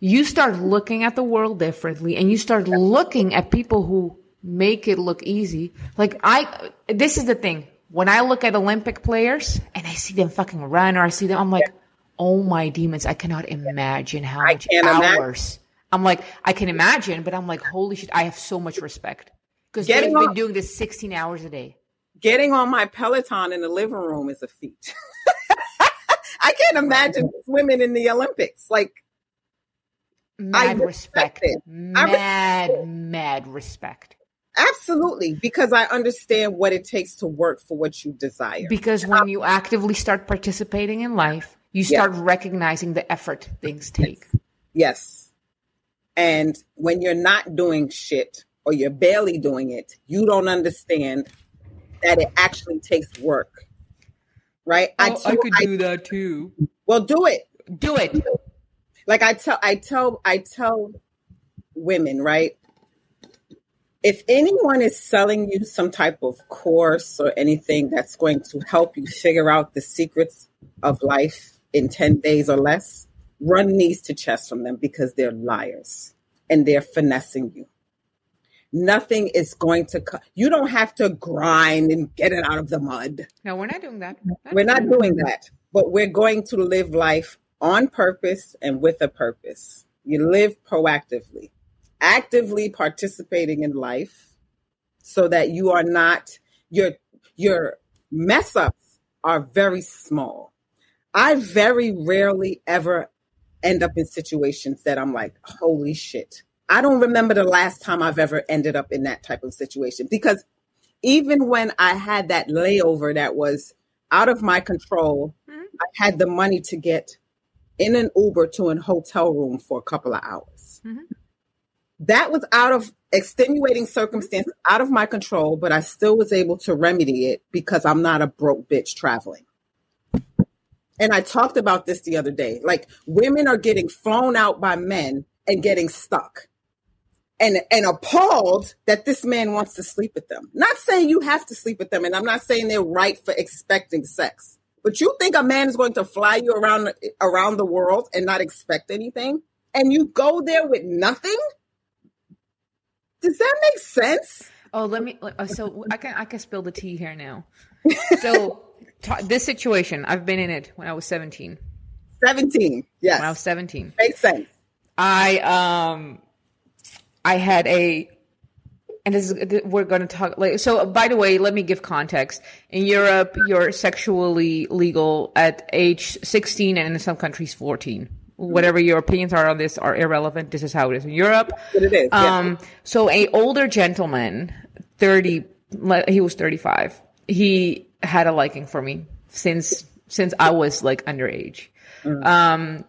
S1: you start looking at the world differently and you start looking at people who make it look easy. Like I this is the thing. When I look at Olympic players and I see them fucking run or I see them, I'm like, oh my demons, I cannot imagine how much hours. Imagine. I'm like, I can imagine, but I'm like, holy shit, I have so much respect because they've been on, doing this 16 hours a day.
S2: Getting on my Peloton in the living room is a feat. I can't imagine swimming in the Olympics. Like,
S1: mad I respect, respect mad, respect mad respect.
S2: Absolutely, because I understand what it takes to work for what you desire.
S1: Because when you actively start participating in life, you start recognizing the effort things take.
S2: Yes. And when you're not doing shit or you're barely doing it, you don't understand that it actually takes work. Right?
S1: Oh, I, too, I could I, do that too.
S2: Well, do it.
S1: Do it.
S2: Like I tell I tell I tell women, right? If anyone is selling you some type of course or anything that's going to help you figure out the secrets of life, in 10 days or less, run knees to chest from them because they're liars and they're finessing you. Nothing is going to come. You don't have to grind and get it out of the mud.
S1: No, we're not doing that.
S2: Not we're not doing that. But we're going to live life on purpose and with a purpose. You live proactively. Actively participating in life so that you are not your your mess ups are very small. I very rarely ever end up in situations that I'm like, holy shit. I don't remember the last time I've ever ended up in that type of situation because even when I had that layover that was out of my control, mm-hmm. I had the money to get in an Uber to an hotel room for a couple of hours. Mm-hmm. That was out of extenuating circumstances, out of my control, but I still was able to remedy it because I'm not a broke bitch traveling. And I talked about this the other day. Like women are getting flown out by men and getting stuck and and appalled that this man wants to sleep with them. Not saying you have to sleep with them, and I'm not saying they're right for expecting sex. But you think a man is going to fly you around around the world and not expect anything, and you go there with nothing? Does that make sense?
S1: Oh, let me. Uh, so I can I can spill the tea here now. So t- this situation, I've been in it when I was 17.
S2: 17, yes.
S1: When I was 17,
S2: makes sense.
S1: I um I had a and this is, we're going to talk like so by the way let me give context in europe you're sexually legal at age 16 and in some countries 14 whatever your opinions are on this are irrelevant this is how it is in europe
S2: it is
S1: um yeah. so a older gentleman 30 he was 35 he had a liking for me since since i was like underage mm. um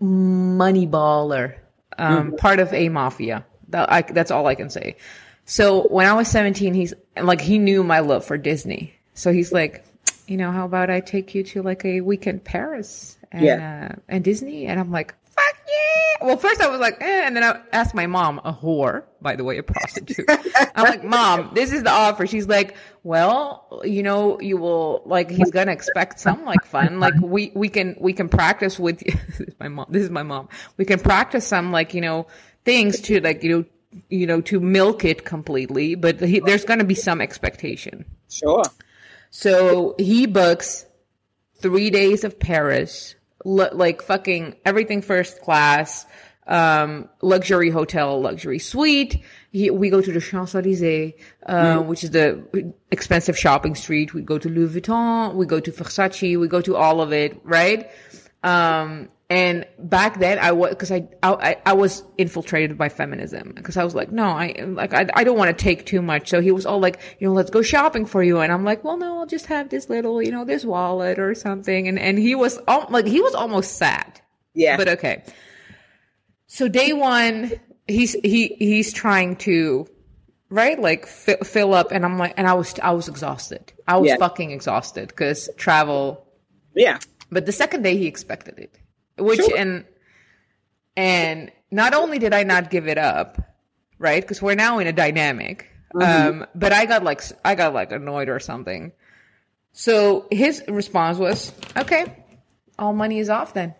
S1: money baller um, mm-hmm. part of a mafia. That I, that's all I can say. So when I was 17, he's like, he knew my love for Disney. So he's like, you know, how about I take you to like a weekend Paris and, yeah. uh, and Disney? And I'm like, fuck yeah. Well, first I was like, eh, and then I asked my mom, a whore, by the way, a prostitute. I'm like, mom, this is the offer. She's like, well, you know, you will like, he's going to expect some like fun. Like we, we can, we can practice with this is my mom. This is my mom. We can practice some like, you know, things to like, you know, you know, to milk it completely, but he, there's going to be some expectation.
S2: Sure.
S1: So he books three days of Paris like fucking everything first class, um, luxury hotel, luxury suite. He, we go to the Champs Elysees, uh, mm. which is the expensive shopping street. We go to Louis Vuitton. We go to Versace. We go to all of it, right? Um, and back then I was, cause I, I, I was infiltrated by feminism because I was like, no, I, like, I, I don't want to take too much. So he was all like, you know, let's go shopping for you. And I'm like, well, no, I'll just have this little, you know, this wallet or something. And, and he was all, like, he was almost sad.
S2: Yeah.
S1: But okay. So day one, he's, he, he's trying to, right? Like f- fill up. And I'm like, and I was, I was exhausted. I was yeah. fucking exhausted because travel.
S2: Yeah.
S1: But the second day he expected it which sure. and and not only did I not give it up, right? Because we're now in a dynamic. Mm-hmm. Um, but I got like I got like annoyed or something. So his response was, "Okay, all money is off then."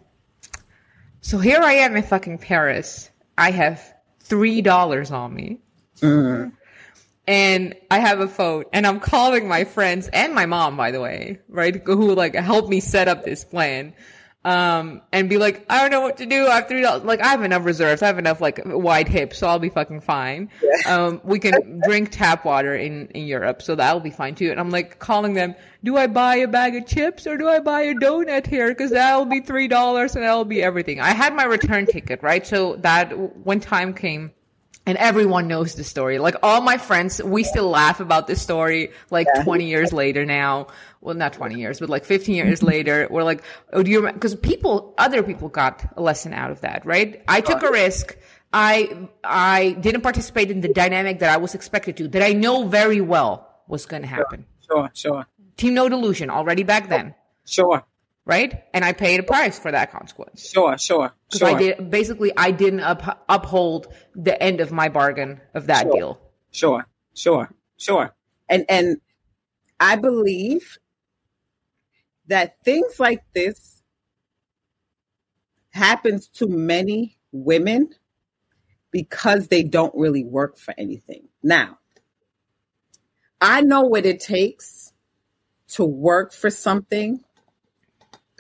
S1: So here I am in fucking Paris. I have three dollars on me. Mm-hmm. And I have a phone and I'm calling my friends and my mom, by the way, right? Who like helped me set up this plan um, and be like, I don't know what to do. I have three dollars. Like, I have enough reserves. I have enough like wide hips, so I'll be fucking fine. Yeah. Um, we can drink tap water in in Europe, so that'll be fine too. And I'm like calling them, do I buy a bag of chips or do I buy a donut here? Because that'll be three dollars and that'll be everything. I had my return ticket, right? So that when time came, and everyone knows the story. Like all my friends, we still laugh about this story like yeah. 20 years later now. Well, not 20 years, but like 15 years later, we're like, oh, do you remember? Cause people, other people got a lesson out of that, right? I took a risk. I, I didn't participate in the dynamic that I was expected to, that I know very well was going to happen.
S2: Sure, sure.
S1: Team no delusion already back then.
S2: Sure
S1: right? And I paid a price for that consequence.
S2: Sure, sure,
S1: sure. I did basically I didn't up, uphold the end of my bargain of that
S2: sure,
S1: deal.
S2: Sure, sure, sure. And and I believe that things like this happens to many women because they don't really work for anything. Now, I know what it takes to work for something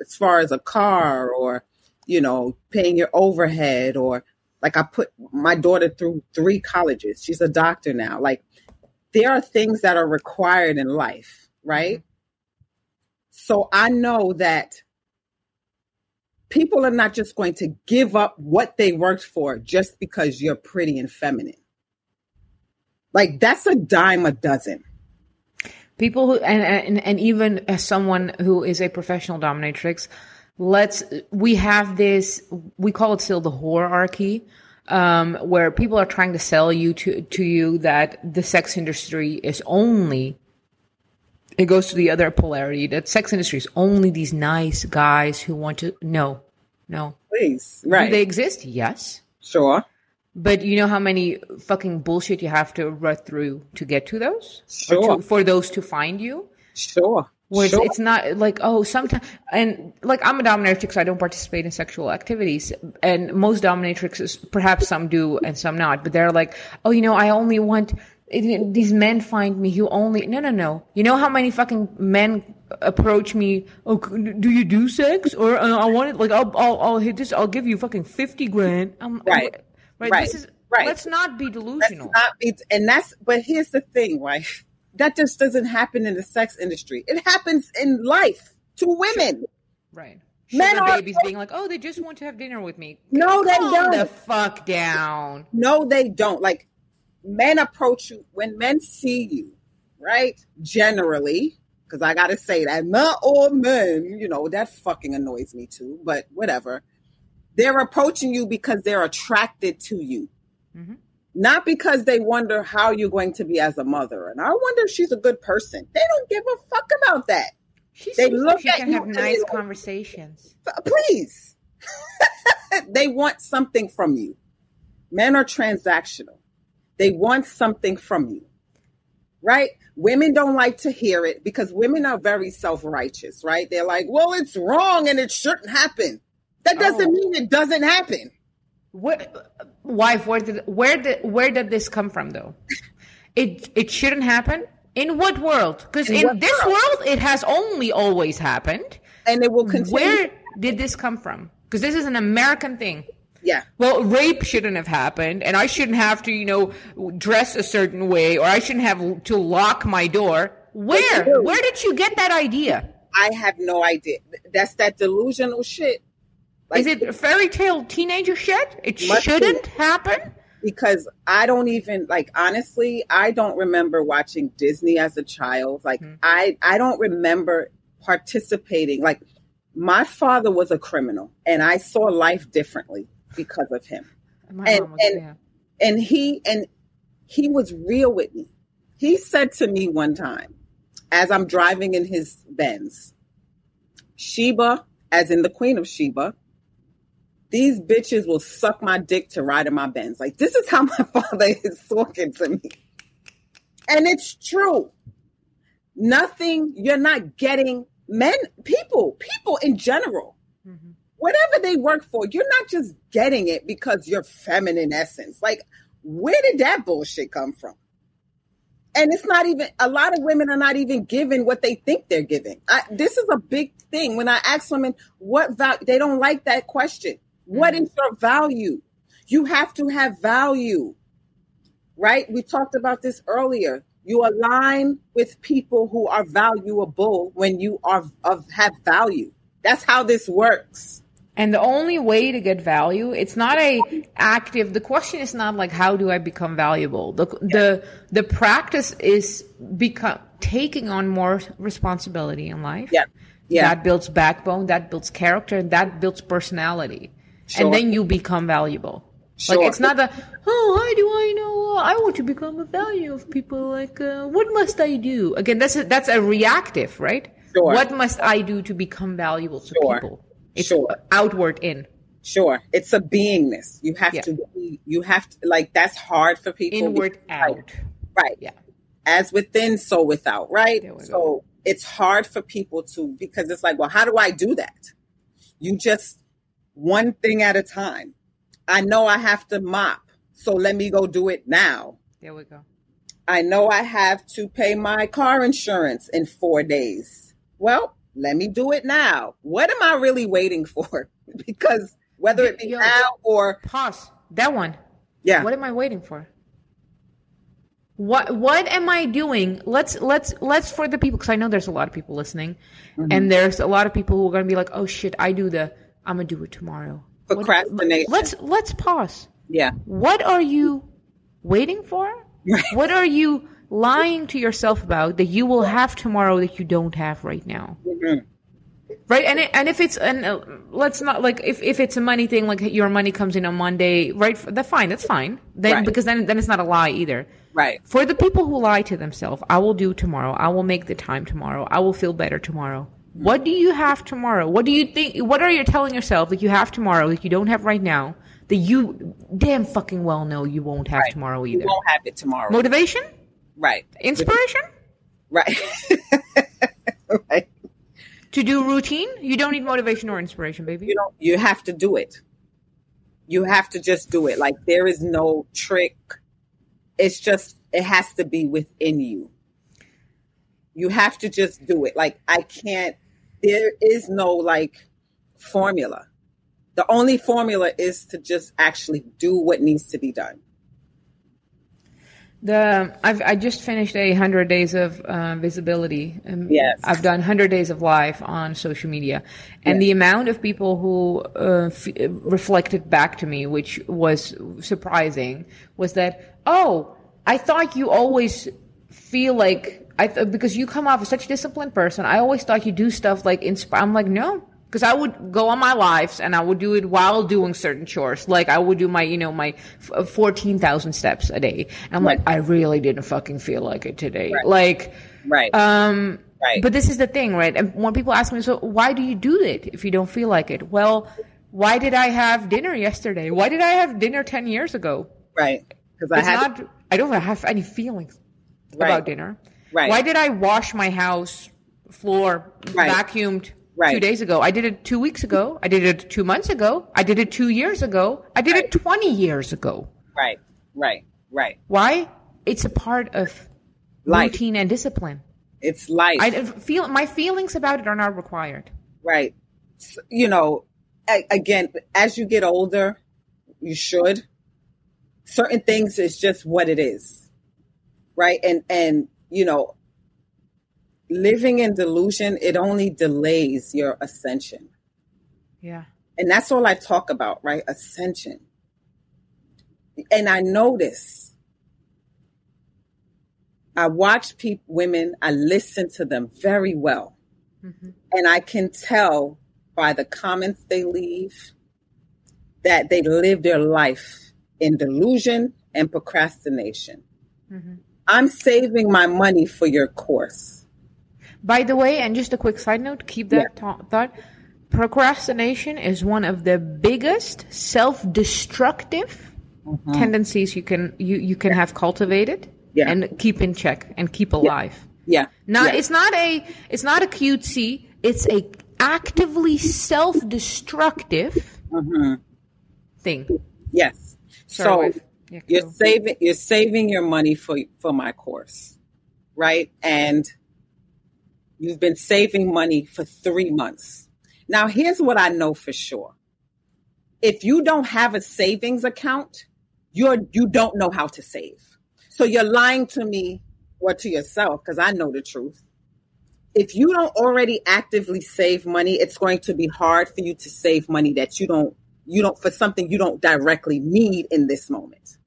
S2: as far as a car or you know paying your overhead or Like I put my daughter through three colleges. She's a doctor now. Like there are things that are required in life, right? Mm-hmm. So I know that people are not just going to give up what they worked for just because you're pretty and feminine. Like that's a dime a dozen.
S1: People who and and, and even as someone who is a professional dominatrix, let's we have this we call it still the hierarchy um, where people are trying to sell you to to you that the sex industry is only it goes to the other polarity that sex industry is only these nice guys who want to no no
S2: Please. Right.
S1: do they exist yes
S2: sure.
S1: But you know how many fucking bullshit you have to run through to get to those
S2: Sure.
S1: to, for those to find you
S2: Sure.
S1: where it's,
S2: sure.
S1: it's not like oh sometimes and like I'm a dominatrix I don't participate in sexual activities and most dominatrixes perhaps some do and some not but they're like oh you know I only want it- these men find me who only no no no you know how many fucking men approach me oh do you do sex or uh, I want it like I'll I'll, I'll hit this I'll give you fucking 50 grand I'm,
S2: Right.
S1: Right
S2: Right.
S1: this is
S2: Right.
S1: let's not be delusional
S2: not be, and that's, but here's the thing, right? That just doesn't happen in the sex industry. It happens in life to women.
S1: right
S2: Men
S1: Sugar
S2: are-
S1: babies being like oh they just want to have dinner with me
S2: No, they don't.
S1: the fuck down
S2: No, they don't. Like men approach you when men see you, right? Generally, because I gotta say that not all men, you know, that fucking annoys me too. But whatever. They're approaching you because they're attracted to you,
S1: Mhm.
S2: not because they wonder how you're going to be as a mother. And I wonder if she's a good person. They don't give a fuck about that.
S1: She
S2: They look
S1: she
S2: at
S1: can
S2: you
S1: have nice
S2: like-
S1: conversations.
S2: Please. they want something from you. Men are transactional. They want something from you. Right? Women don't like to hear it because women are very self righteous, right? They're like, well, it's wrong and it shouldn't happen. That doesn't
S1: Oh.
S2: mean it doesn't happen.
S1: What, wife? Where did where did where did this come from, though? It it shouldn't happen. In what world? Because
S2: In
S1: in, this
S2: world?
S1: world, it has only always happened.
S2: And it will continue.
S1: Where did this come from? Because this is an American thing.
S2: Yeah.
S1: Well, rape shouldn't have happened, and I shouldn't have to, you know, dress a certain way, or I shouldn't have to lock my door. Where? Where did you get that idea?
S2: I have no idea. That's that delusional shit. Like,
S1: Is it fairy tale teenager shit? It shouldn't happen.
S2: because I don't even like honestly, I don't remember watching Disney as a child. Like
S1: Mhm.
S2: I I don't remember participating. Like my father was a criminal and I saw life differently because of him.
S1: My
S2: And-
S1: mom was,
S2: and-
S1: yeah.
S2: And he and he was real with me. He said to me one time as I'm driving in his Benz, Sheba, as in the Queen of Sheba, these bitches will suck my dick to ride in my Benz. Like this is how my father is talking to me. And it's true. Nothing, you're not getting men, people, people in general,
S1: Mhm.
S2: whatever they work for, you're not just getting it because you're feminine essence. Like, where did that bullshit come from? And it's not even a lot of women are not even given what they think they're giving. I, this is a big thing. When I ask women what value, they don't like that question. What mm-hmm. is your value? You have to have value, right? We talked about this earlier. You align with people who are valuable when you are of have value. That's how this works.
S1: And the only way to get value, it's not a active. The question is not like how do I become valuable. The the the practice is become taking on more responsibility in life.
S2: Yeah. Yeah.
S1: That builds backbone. That builds character. And that builds personality.
S2: Sure.
S1: And then you become valuable.
S2: Sure.
S1: Like it's not the oh how do I know I want to become a value of people like uh, what must I do again that's a, that's a reactive right
S2: Sure.
S1: what must I do to become valuable to
S2: Sure.
S1: people it's
S2: Sure.
S1: outward in
S2: Sure. It's a beingness. You have
S1: Yeah.
S2: to be, you have to like that's hard for people.
S1: inward out
S2: Right.
S1: yeah
S2: As within, so without, right? So
S1: go.
S2: it's hard for people to because it's like, well, how do I do that? You just one thing at a time. I know I have to mop, so let me go do it now.
S1: there we go
S2: I know I have to pay my car insurance in four days. Well, let me do it now. What am I really waiting for? because whether it be
S1: Yo.
S2: now or
S1: pause that one.
S2: Yeah.
S1: What am I waiting for? What what am I doing? Let's let's let's for the people because I know there's a lot of people listening,
S2: Mm-hmm.
S1: and there's a lot of people who are gonna be like, oh shit, I do the I'm gonna do it tomorrow. What- let's let's pause.
S2: yeah.
S1: What are you waiting for? What are you lying to yourself about that you will have tomorrow that you don't have right now?
S2: Mhm.
S1: Right, and it, and if it's and uh, let's not like if, if it's a money thing, like your money comes in on Monday, right? That's fine. That's fine. Then
S2: Right.
S1: because then then it's not a lie either.
S2: Right.
S1: For the people who lie to themselves, I will do tomorrow. I will make the time tomorrow. I will feel better tomorrow. What do you have tomorrow? What do you think? What are you telling yourself that you have tomorrow that you don't have right now? That you damn fucking well know you won't have
S2: Right.
S1: tomorrow
S2: You
S1: either.
S2: won't have it tomorrow.
S1: Motivation,
S2: right.
S1: inspiration
S2: Right. right.
S1: to do routine. You don't need motivation or inspiration, baby.
S2: You don't you have to do it. You have to just do it. Like there is no trick. It's just it has to be within you. You have to just do it. Like I can't there is no like formula. The only formula is to just actually do what needs to be done.
S1: The I've I just finished a hundred days of uh, visibility. Um,
S2: Yes.
S1: I've done hundred days of live on social media, and the amount of people who uh, f- reflected back to me, which was surprising, was that oh, I thought you always feel like I th- because you come off as such a disciplined person. I always thought you do stuff like inspire. I'm like no. Because I would go on my lives and I would do it while doing certain chores. Like I would do my, you know, my f- 14,000 steps a day. And I'm like, I really didn't fucking feel like it today. Like,
S2: Right.
S1: um,
S2: right.
S1: but this is the thing, right? And when people ask me, so why do you do it if you don't feel like it? Well, why did I have dinner yesterday? Why did I have dinner 10 years ago?
S2: right. Because I had
S1: not, I don't have any feelings
S2: Right.
S1: about dinner.
S2: Right.
S1: Why did I wash my house floor
S2: Right.
S1: vacuumed
S2: Right.
S1: two days ago? I did it two weeks ago. I did it two months ago. I did it two years ago. I did it 20 years ago.
S2: right. Right. Right.
S1: Why? It's a part of
S2: Life.
S1: routine and discipline.
S2: It's life.
S1: I feel my feelings about it are not required.
S2: Right. S- You know, again, as you get older, you should. Certain things is just what it is. Right? And and you know, living in delusion, it only delays your ascension.
S1: Yeah.
S2: And that's all I talk about, right? Ascension. And I notice I watch people, women, I listen to them very well. Mm-hmm. And I can tell by the comments they leave that they live their life in delusion and procrastination. Mm-hmm. I'm saving my money for your course.
S1: By the way, and just a quick side note, keep that thought- thought. Procrastination is one of the biggest self-destructive mm-hmm. tendencies you can you, you can have cultivated
S2: Yeah.
S1: and keep in check and keep alive.
S2: Yeah.
S1: Not
S2: yeah.
S1: it's not a it's not a cutesy. It's a actively self-destructive mm-hmm. thing.
S2: Yes.
S1: Sorry,
S2: so
S1: wife. Yeah,
S2: you're saving you're saving your money for for my course, right? And you've been saving money for 3 months. Now here's what I know for sure. If you don't have a savings account, you're you don't know how to save. So you're lying to me or to yourself because I know the truth. If you don't already actively save money, it's going to be hard for you to save money that you don't you don't for something you don't directly need in this moment.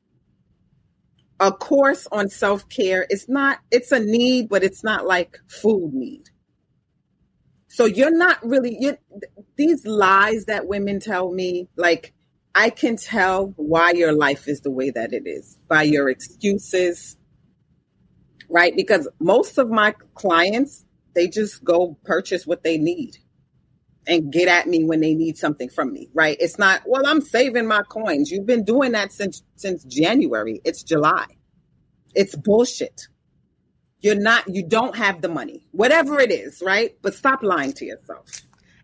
S2: A course on self-care is not it's a need, but it's not like food need. So you're not really you these lies that women tell me like I can tell why your life is the way that it is by your excuses, right? Because most of my clients, they just go purchase what they need and get at me when they need something from me, right? It's not, well, I'm saving my coins. You've been doing that since since January. It's July. It's bullshit. You're not you don't have the money. Whatever it is, right? But stop lying to yourself.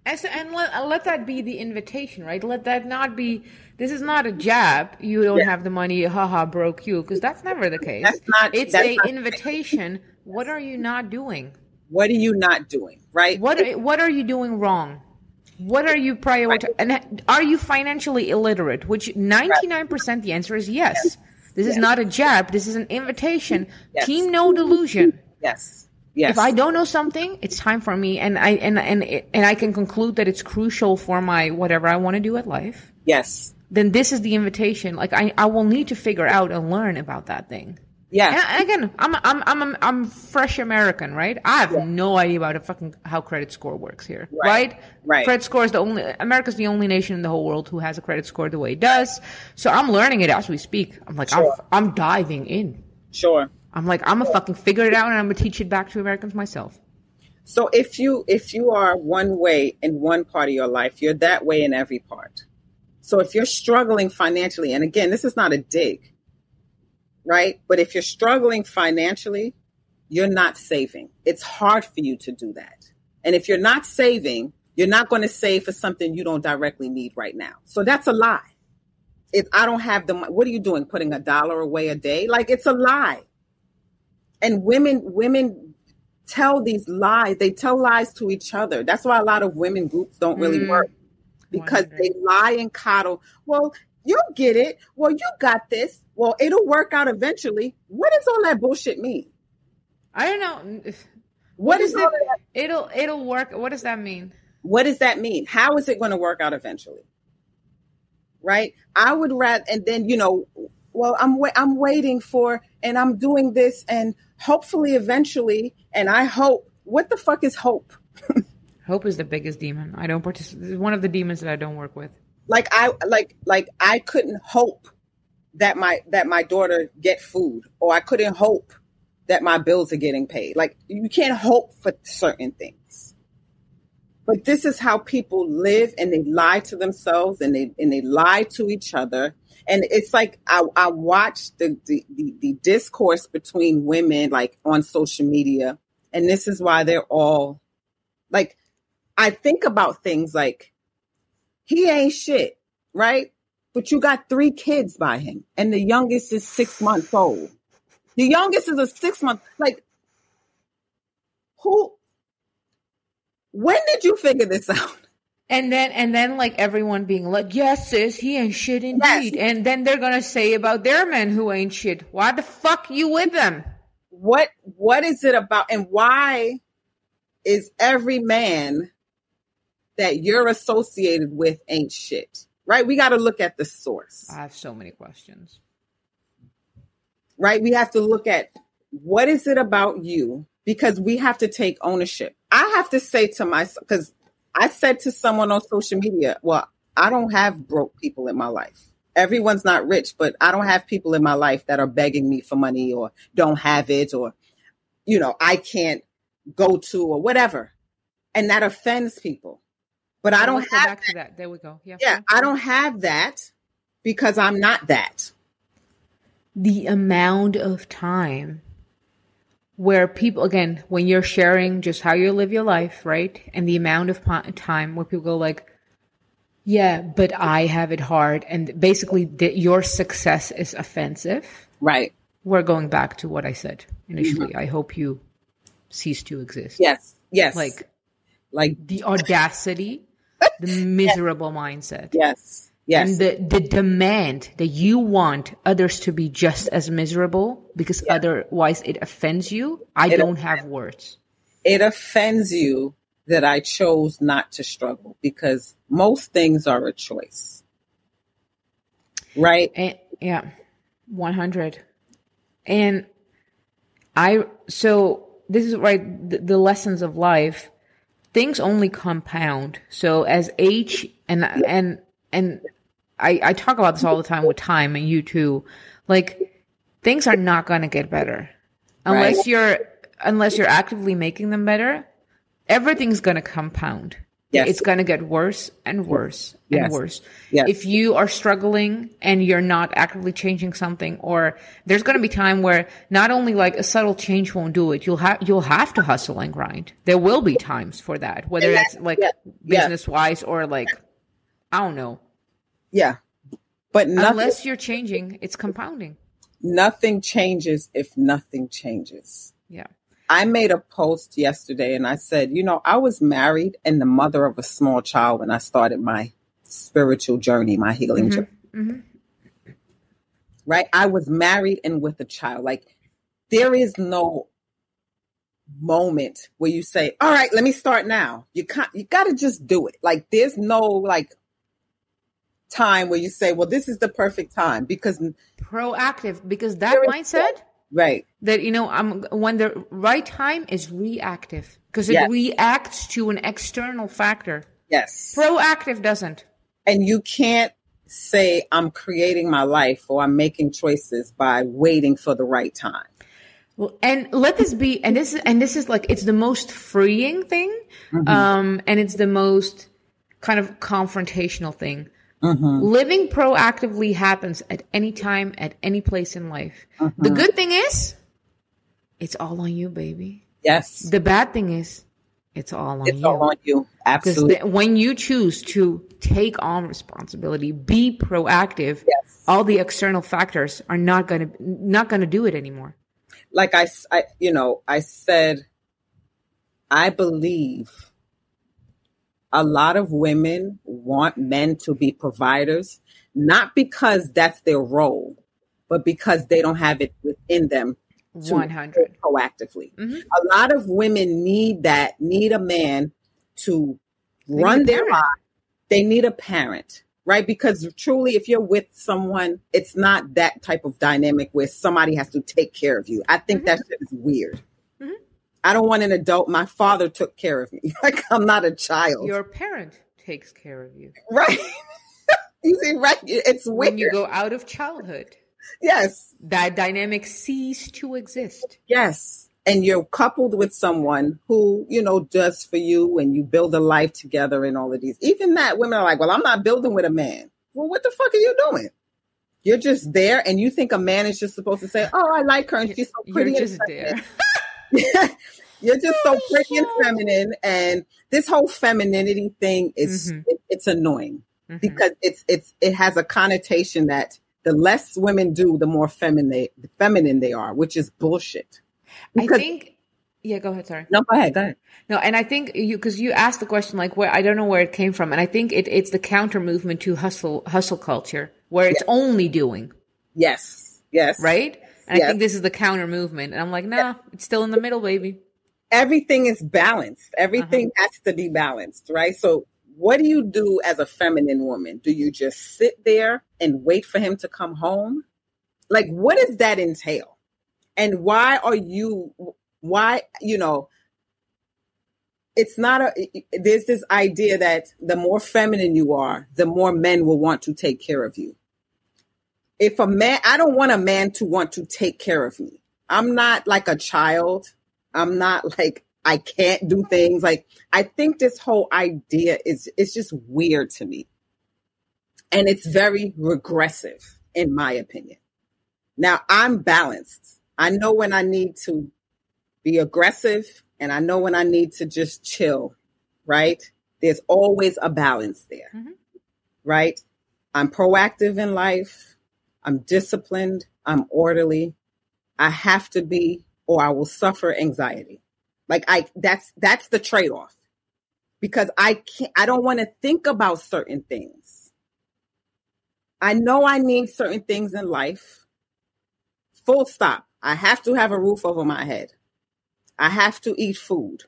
S1: And, so, and let, let that be the invitation, right? Let that not be, this is not a jab. You don't
S2: Yeah.
S1: have the money, haha, broke you, because that's never the case.
S2: That's not-
S1: It's
S2: that's
S1: a
S2: not-
S1: invitation. What are you not doing?
S2: What are you not doing, right?
S1: What what are you doing wrong? What are you prioritizing? And are you financially illiterate? Which 99% the answer is yes. This is not a jab. This is an invitation.
S2: Yes.
S1: Team no delusion.
S2: Yes. Yes.
S1: If I don't know something, it's time for me, and I and and and I can conclude that it's crucial for my whatever I want to do at life.
S2: yes.
S1: Then this is the invitation. Like I, I will need to figure out and learn about that thing. And again, I'm I'm I'm I'm fresh American, right? I have no idea about a fucking how credit score works here,
S2: Right.
S1: right?
S2: Right.
S1: Credit score is the only America's the only nation in the whole world who has a credit score the way it does. So I'm learning it as we speak. I'm like
S2: Sure.
S1: I'm I'm diving in.
S2: Sure.
S1: I'm like I'm gonna fucking figure it out and I'm gonna teach it back to Americans myself.
S2: So if you if you are one way in one part of your life, you're that way in every part. So if you're struggling financially, and again, this is not a dig, right? But if you're struggling financially, you're not saving. It's hard for you to do that. And if you're not saving, you're not going to save for something you don't directly need right now. So that's a lie. If I don't have the money, what are you doing? Putting a dollar away a day? Like it's a lie. And women, women tell these lies. They tell lies to each other. That's why a lot of women groups don't really
S1: Mm.
S2: work because
S1: 100.
S2: they lie and coddle. Well, you'll get it. Well, you got this. Well, it'll work out eventually. What does all that bullshit mean?
S1: I don't know.
S2: Mm, what is
S1: it? It'll it'll work. What does that mean?
S2: What does that mean? How is it going to work out eventually? Right? I would rather, and then you know, well, I'm wa- I'm waiting for, and I'm doing this, and hopefully, eventually, and I hope. What the fuck is hope?
S1: Hope is the biggest demon. I don't participate. One of the demons that I don't work with.
S2: Like I like like I couldn't hope that my that my daughter get food or I couldn't hope that my bills are getting paid. Like you can't hope for certain things. But this is how people live and they lie to themselves and they and they lie to each other. And it's like I, I watch the, the, the, the discourse between women like on social media, and this is why they're all like I think about things like he ain't shit, right? But you got three kids by him, and the youngest is six months old. The youngest is a six month. Like, who? When did you figure this out?
S1: And then and then like everyone being like, Yes, sis, he ain't shit indeed.
S2: Yes.
S1: And then they're gonna say about their men who ain't shit. Why the fuck you with them?
S2: What What is it about, and why is every man that you're associated with ain't shit? Right? We got to look at the source.
S1: I have so many questions.
S2: right? We have to look at what is it about you because we have to take ownership. I have to say to myself, because I said to someone on social media, well, I don't have broke people in my life. Everyone's not rich, but I don't have people in my life that are begging me for money or don't have it or, you know, I can't go to or whatever. And that offends people. But I don't
S1: Let's go
S2: have
S1: back to that. There we go. Yeah.
S2: yeah, I don't have that because I'm not that.
S1: the amount of time where people again when you're sharing just how you live your life right and the amount of time where people go like yeah but i have it hard and basically that your success is offensive
S2: Right.
S1: we're going back to what i said initially mm-hmm. i hope you cease to exist
S2: Yes. Yes.
S1: like
S2: like
S1: the audacity the miserable mindset
S2: yes. Yes.
S1: and the, the demand that you want others to be just as miserable because otherwise it offends you, I
S2: It
S1: don't have words.
S2: it offends you that I chose not to struggle because most things are a choice. Right?
S1: And yeah, 100. And I, so this is right, the, the lessons of life, things only compound. So as age and, and, and I, I talk about this all the time with time and you too, like things are not going to get better unless
S2: Right.
S1: you're, unless you're actively making them better. Everything's going to compound.
S2: Yes.
S1: It's going to get worse and worse and
S2: Yes.
S1: worse.
S2: Yes.
S1: If you are struggling and you're not actively changing something, or there's going to be time where not only like a subtle change won't do it, you'll have you'll have to hustle and grind. There will be times for that, whether
S2: And
S1: that's like
S2: yeah.
S1: business wise or like I don't know.
S2: Yeah. But nothing
S1: Unless you're changing, it's compounding.
S2: nothing changes if nothing changes.
S1: Yeah.
S2: I made a post yesterday and I said, you know, I was married and the mother of a small child when I started my spiritual journey, my healing journey.
S1: Mm-hmm.
S2: Right? I was married and with a child. Like there is no moment where you say, "All right, let me start now." You can't you got to just do it. Like there's no like time where you say, "Well, this is the perfect time," because
S1: Proactive because that mindset
S2: right.
S1: that you know I'm when the right time is reactive because it
S2: Yes.
S1: reacts to an external factor.
S2: Yes.
S1: Proactive doesn't.
S2: and you can't say I'm creating my life or I'm making choices by waiting for the right time.
S1: Well, and let this be, and this is, and this is like, it's the most freeing thing. Um, and it's the most kind of confrontational thing. Mm-hmm. Living proactively happens at any time, at any place in life. Mm-hmm. The good thing is, it's all on you, baby.
S2: Yes.
S1: The bad thing is, it's all on
S2: It's
S1: you.
S2: all on you. Absolutely.
S1: when you choose to take on responsibility, be proactive,
S2: Yes.
S1: all the external factors are not going to not going to do it anymore.
S2: like I, I, you know, I said, I believe a lot of women want men to be providers, not because that's their role, but because they don't have it within them to
S1: One hundred.
S2: proactively.
S1: Mhm.
S2: A lot of women need that, need a man to
S1: need
S2: run their life. They need a parent, right? Because truly, if you're with someone, it's not that type of dynamic where somebody has to take care of you. I think that shit is weird. I don't want an adult. My father took care of me. Like I'm not a child,
S1: Your parent takes care of you
S2: right? you see, right? It's weird.
S1: when you go out of childhood.
S2: yes,
S1: That dynamic cease to exist.
S2: Yes. And you're coupled with someone who, you know, does for you and you build a life together and all of these. Even that, women are like, well, I'm not building with a man. Well, what the fuck are you doing? You're just there and you think a man is just supposed to say, oh, I like her and she's so
S1: You're
S2: pretty.
S1: just there.
S2: You're just so pretty and feminine. And this whole femininity thing is,
S1: Mhm.
S2: it- it's annoying
S1: Mhm.
S2: because it's, it's, it has a connotation that the less women do, the more feminine, feminine they are, which is bullshit.
S1: I think. Yeah, go ahead. Sorry.
S2: No, go ahead, go ahead.
S1: No, and I think you because you asked the question like where I don't know where it came from, and I think it, it's the counter movement to hustle hustle culture where it's only doing
S2: Yes, yes.
S1: right, and
S2: Yes.
S1: I think this is the counter movement, and I'm like, nah, it's still in the middle, baby.
S2: Everything is balanced. Everything
S1: Uh-huh.
S2: has to be balanced, right? So, what do you do as a feminine woman? Do you just sit there and wait for him to come home? Like, what does that entail? And why are you, why, you know, it's not a, there's this idea that the more feminine you are, the more men will want to take care of you. If a man, I don't want a man to want to take care of me. I'm not like a child. I'm not like I can't do things. Like I think this whole idea is it's just weird to me. And it's very regressive in my opinion. Now I'm balanced. I know when I need to be aggressive and I know when I need to just chill, right? There's always a balance there.
S1: Mhm.
S2: Right? I'm proactive in life. I'm disciplined. I'm orderly. I have to be or I will suffer anxiety. Like I that's that's the trade-off. Because I can't I don't want to think about certain things. I know I need certain things in life. Full stop. I have to have a roof over my head. I have to eat food.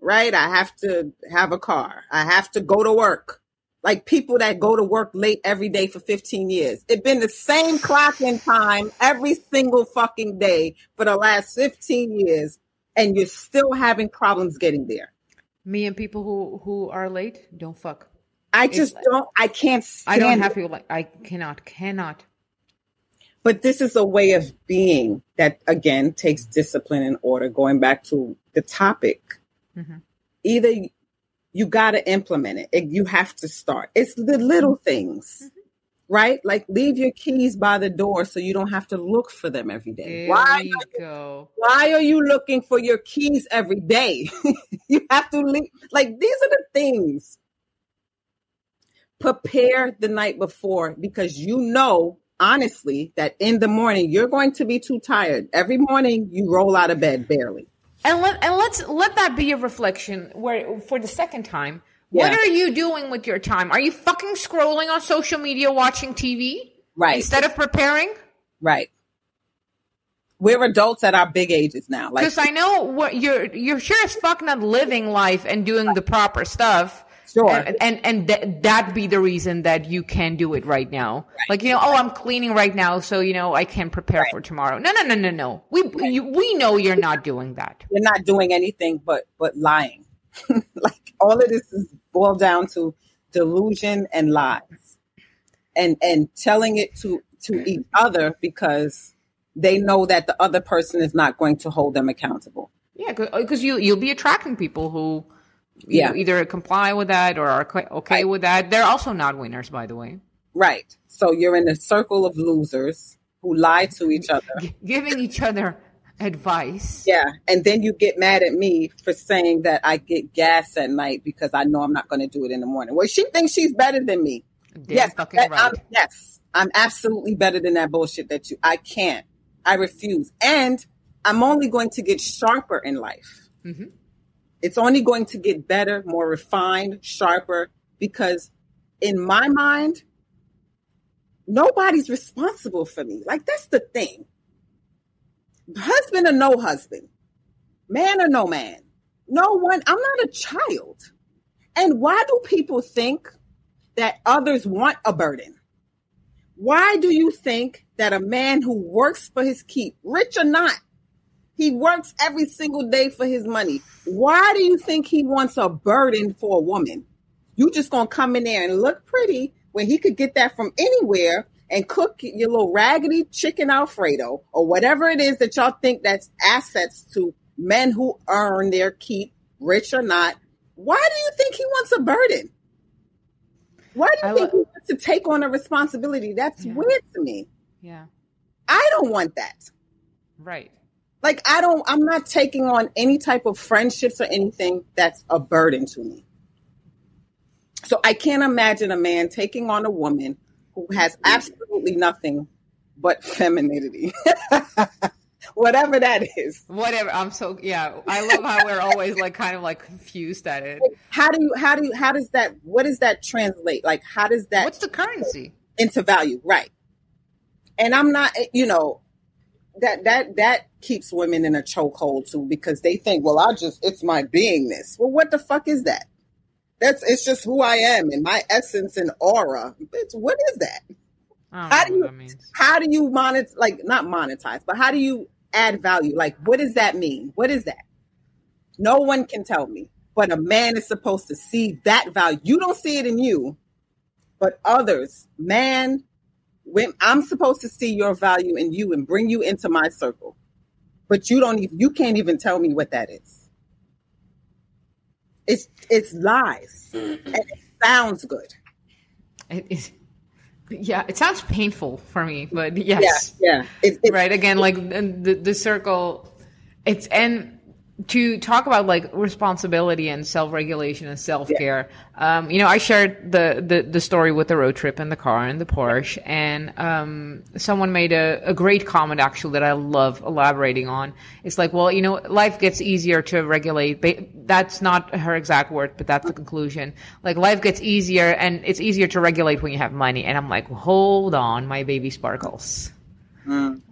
S2: Right? I have to have a car. I have to go to work. Like people that go to work late every day for 15 years. It's been the same clock in time every single fucking day for the last 15 years, and you're still having problems getting there.
S1: Me and people who who are late don't fuck.
S2: I just
S1: like-
S2: don't, I can't stand
S1: I don't have people like I cannot cannot.
S2: But this is a way of being that, again, takes discipline and order. Going back to the topic,
S1: Mhm.
S2: either you got to implement it, and you have to start. It's the little mm-hmm. things, mm-hmm. right? Like leave your keys by the door so you don't have to look for them every day.
S1: There
S2: Why?
S1: we go.
S2: Why are you looking for your keys every day? you have to leave. Like these are the things. Prepare the night before because you know honestly that in the morning you're going to be too tired. Every morning you roll out of bed barely.
S1: And let and let's let that be a reflection where for the second time. What are you doing with your time? Are you fucking scrolling on social media watching TV?
S2: Right.
S1: Instead of preparing?
S2: Right. We're adults at our big ages now. Like
S1: Because I know what you're you're sure as fuck not living life and doing the proper stuff.
S2: Sure.
S1: And and, and th- that be the reason that you can do it right now. Like you know, oh, I'm cleaning right now, so you know I can prepare for tomorrow. No, no, no, no, no. We you, we know you're not doing that.
S2: you're not doing anything but but lying. like all of this is boiled down to delusion and lies. And and telling it to to each other because they know that the other person is not going to hold them accountable.
S1: Yeah, because you you'll be attracting people who
S2: Yeah.
S1: either comply with that or are okay with that. They're also not winners, by the way.
S2: Right. So you're in a circle of losers who lie to each other.
S1: G- giving each other advice.
S2: Yeah. And then you get mad at me for saying that I get gas at night because I know I'm not going to do it in the morning. Well, she thinks she's better than me.
S1: Damn
S2: yes,
S1: fucking
S2: that-
S1: right.
S2: I'm, yes, I'm absolutely better than that bullshit that you. I can't. I refuse, and I'm only going to get sharper in life.
S1: Mhm.
S2: It's only going to get better, more refined, sharper, because in my mind, nobody's responsible for me. Like that's the thing. Husband or no husband, man or no man, no one. I'm not a child. And why do people think that others want a burden? Why do you think that a man who works for his keep, rich or not, he works every single day for his money. Why do you think he wants a burden for a woman? You just gonna come in there and look pretty when he could get that from anywhere and cook your little raggedy chicken Alfredo or whatever it is that y'all think that's assets to men who earn their keep, rich or not. Why do you think he wants a burden? Why do you
S1: I
S2: think
S1: lo-
S2: he wants to take on a responsibility? That's
S1: Yeah.
S2: weird to me.
S1: yeah,
S2: I don't want that.
S1: right.
S2: Like I don't I'm not taking on any type of friendships or anything that's a burden to me. So I can't imagine a man taking on a woman who has absolutely nothing but femininity. Whatever that is.
S1: Whatever. I'm so yeah. I love how we're always like kind of like confused at it.
S2: How do you how do you how does that what does that translate? Like how does that
S1: What's the currency?
S2: into value? Right. And I'm not you know that that that keeps women in a chokehold too because they think, well, I just it's my beingness. Well, what the fuck is that? That's it's just who I am and my essence and aura. Bitch, what is that? How do you-
S1: what that means.
S2: How do you monetize like not monetize, but how do you add value? Like what does that mean? What is that? No one can tell me. But a man is supposed to see that value. You don't see it in you, but others, man, when I'm supposed to see your value in you and bring you into my circle. But you don't even you can't even tell me what that is. It's it's lies. Mm-hmm. and it sounds good.
S1: It, it, yeah, it sounds painful for me, but yes.
S2: Yeah, yeah. It's, it's
S1: right again like the the circle it's and to talk about like responsibility and self-regulation and self-care um you know i shared the, the the story with the road trip and the car and the porsche and um someone made a, a great comment actually that i love elaborating on. It's like well you know life gets easier to regulate Ba- that's not her exact word but that's the conclusion. Like life gets easier and it's easier to regulate when you have money and i'm like hold on my baby sparkles.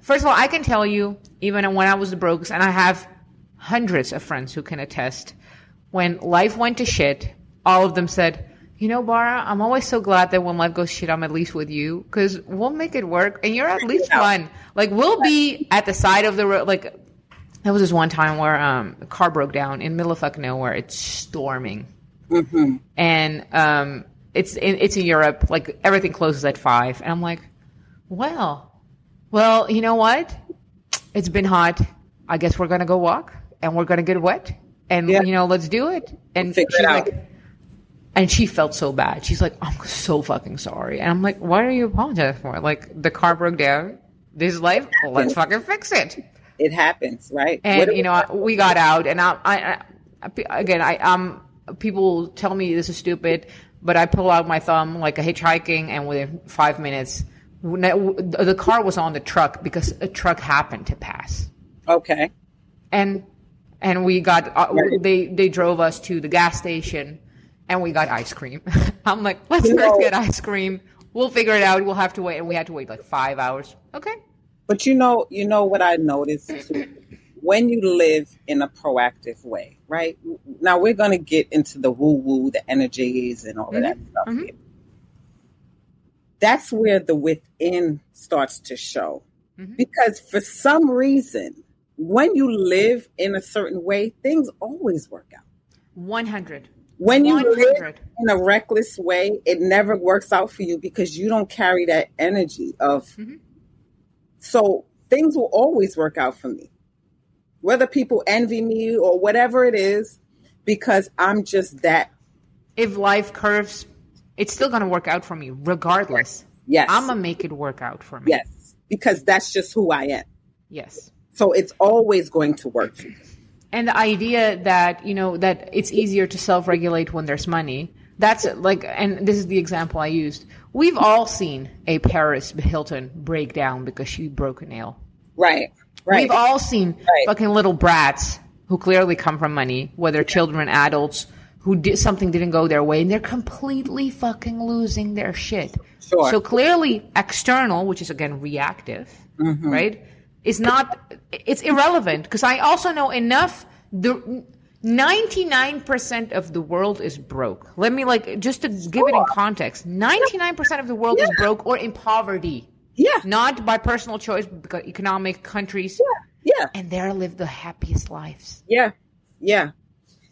S1: First of all, I can tell you, even when I was the brokest, and I have hundreds of friends who can attest, when life went to shit, all of them said, you know, Bara, I'm always so glad that when life goes shit, I'm at least with you because we'll make it work and you're at least fun. Like, we'll be at the side of the road. Like, there was this one time where um, a car broke down in the middle of fucking nowhere. It's storming. And um, it's in, it's in Europe. Like, everything closes at five. And I'm like, well, well, you know what? It's been hot. I guess we're gonna go walk and we're gonna get wet and
S2: Yeah.
S1: you know, let's do it. And
S2: Figure
S1: she's
S2: it
S1: like, and she felt so bad. She's like, I'm so fucking sorry. And I'm like, what are you apologizing for? It? Like, the car broke down. This life. Let's fucking fix it.
S2: it happens, right?
S1: And you know, we got out, and I, I, I again, I, um, people tell me this is stupid, but I pull out my thumb like a hitchhiking, and within five minutes, the car was on the truck because a truck happened to pass,
S2: okay.
S1: and and we got uh, they they drove us to the gas station, and we got ice cream. I'm like, let's
S2: You
S1: first
S2: know-
S1: get ice cream. We'll figure it out. We'll have to wait, and we had to wait like five hours. Okay.
S2: But you know, you know what I noticed too? when you live in a proactive way, right? Now we're gonna get into the woo woo, the energies, and all of that stuff.
S1: mhm.
S2: here. That's where the within starts to show,
S1: Mhm.
S2: because for some reason, when you live in a certain way, things always work out.
S1: One hundred.
S2: When you
S1: One
S2: live in a reckless way, it never works out for you because you don't carry that energy of.
S1: Mhm.
S2: So things will always work out for me, whether people envy me or whatever it is, because I'm just that.
S1: If life curves, it's still gonna work out for me, regardless.
S2: Yes,
S1: I'm gonna make it work out for me.
S2: yes, because that's just who I am.
S1: Yes.
S2: So it's always going to work for me.
S1: And the idea that, you know, that it's easier to self regulate when there's money, that's like, and this is the example I used. We've all seen a Paris Hilton break down because she broke a nail.
S2: Right, right.
S1: We've all seen
S2: Right.
S1: fucking little brats who clearly come from money, whether children, adults, who did something didn't go their way, and they're completely fucking losing their shit.
S2: Sure.
S1: So clearly, external, which is again reactive,
S2: Mm-hmm.
S1: right, is not. It's irrelevant because I also know enough. The ninety nine percent of the world is broke. Let me like just to give it in context. Ninety nine percent of the world is broke or in poverty,
S2: yeah,
S1: not by personal choice, but because economic countries
S2: yeah, Yeah.
S1: and there live the happiest lives.
S2: yeah, yeah.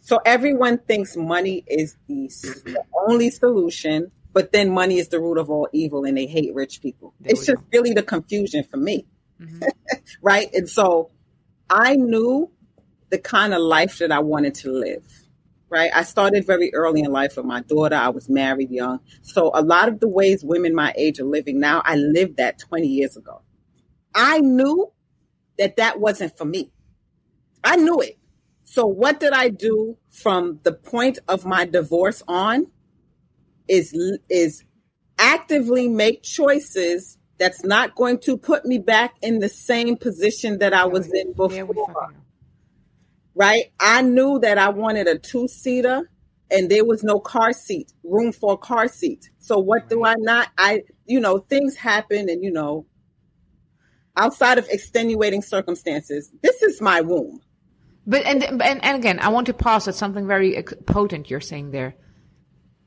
S2: So everyone thinks money is the, the only solution, but then money is the root of all evil, and they hate rich people.
S1: There
S2: it's just really the confusion for me,
S1: Mm-hmm.
S2: right? And so I knew the kind of life that I wanted to live. Right. I started very early in life with my daughter. I was married young. So a lot of the ways women my age are living now, I lived that 20 years ago. I knew that that wasn't for me. I knew it. So what did I do from the point of my divorce on is is actively make choices that's not going to put me back in the same position that I was in before. Right? I knew that I wanted a two-seater and there was no car seat, room for a car seat. So what do I not I you know, things happen and you know outside of extenuating circumstances, this is my womb.
S1: But and, and and again, I want to pause at something very potent you're saying there.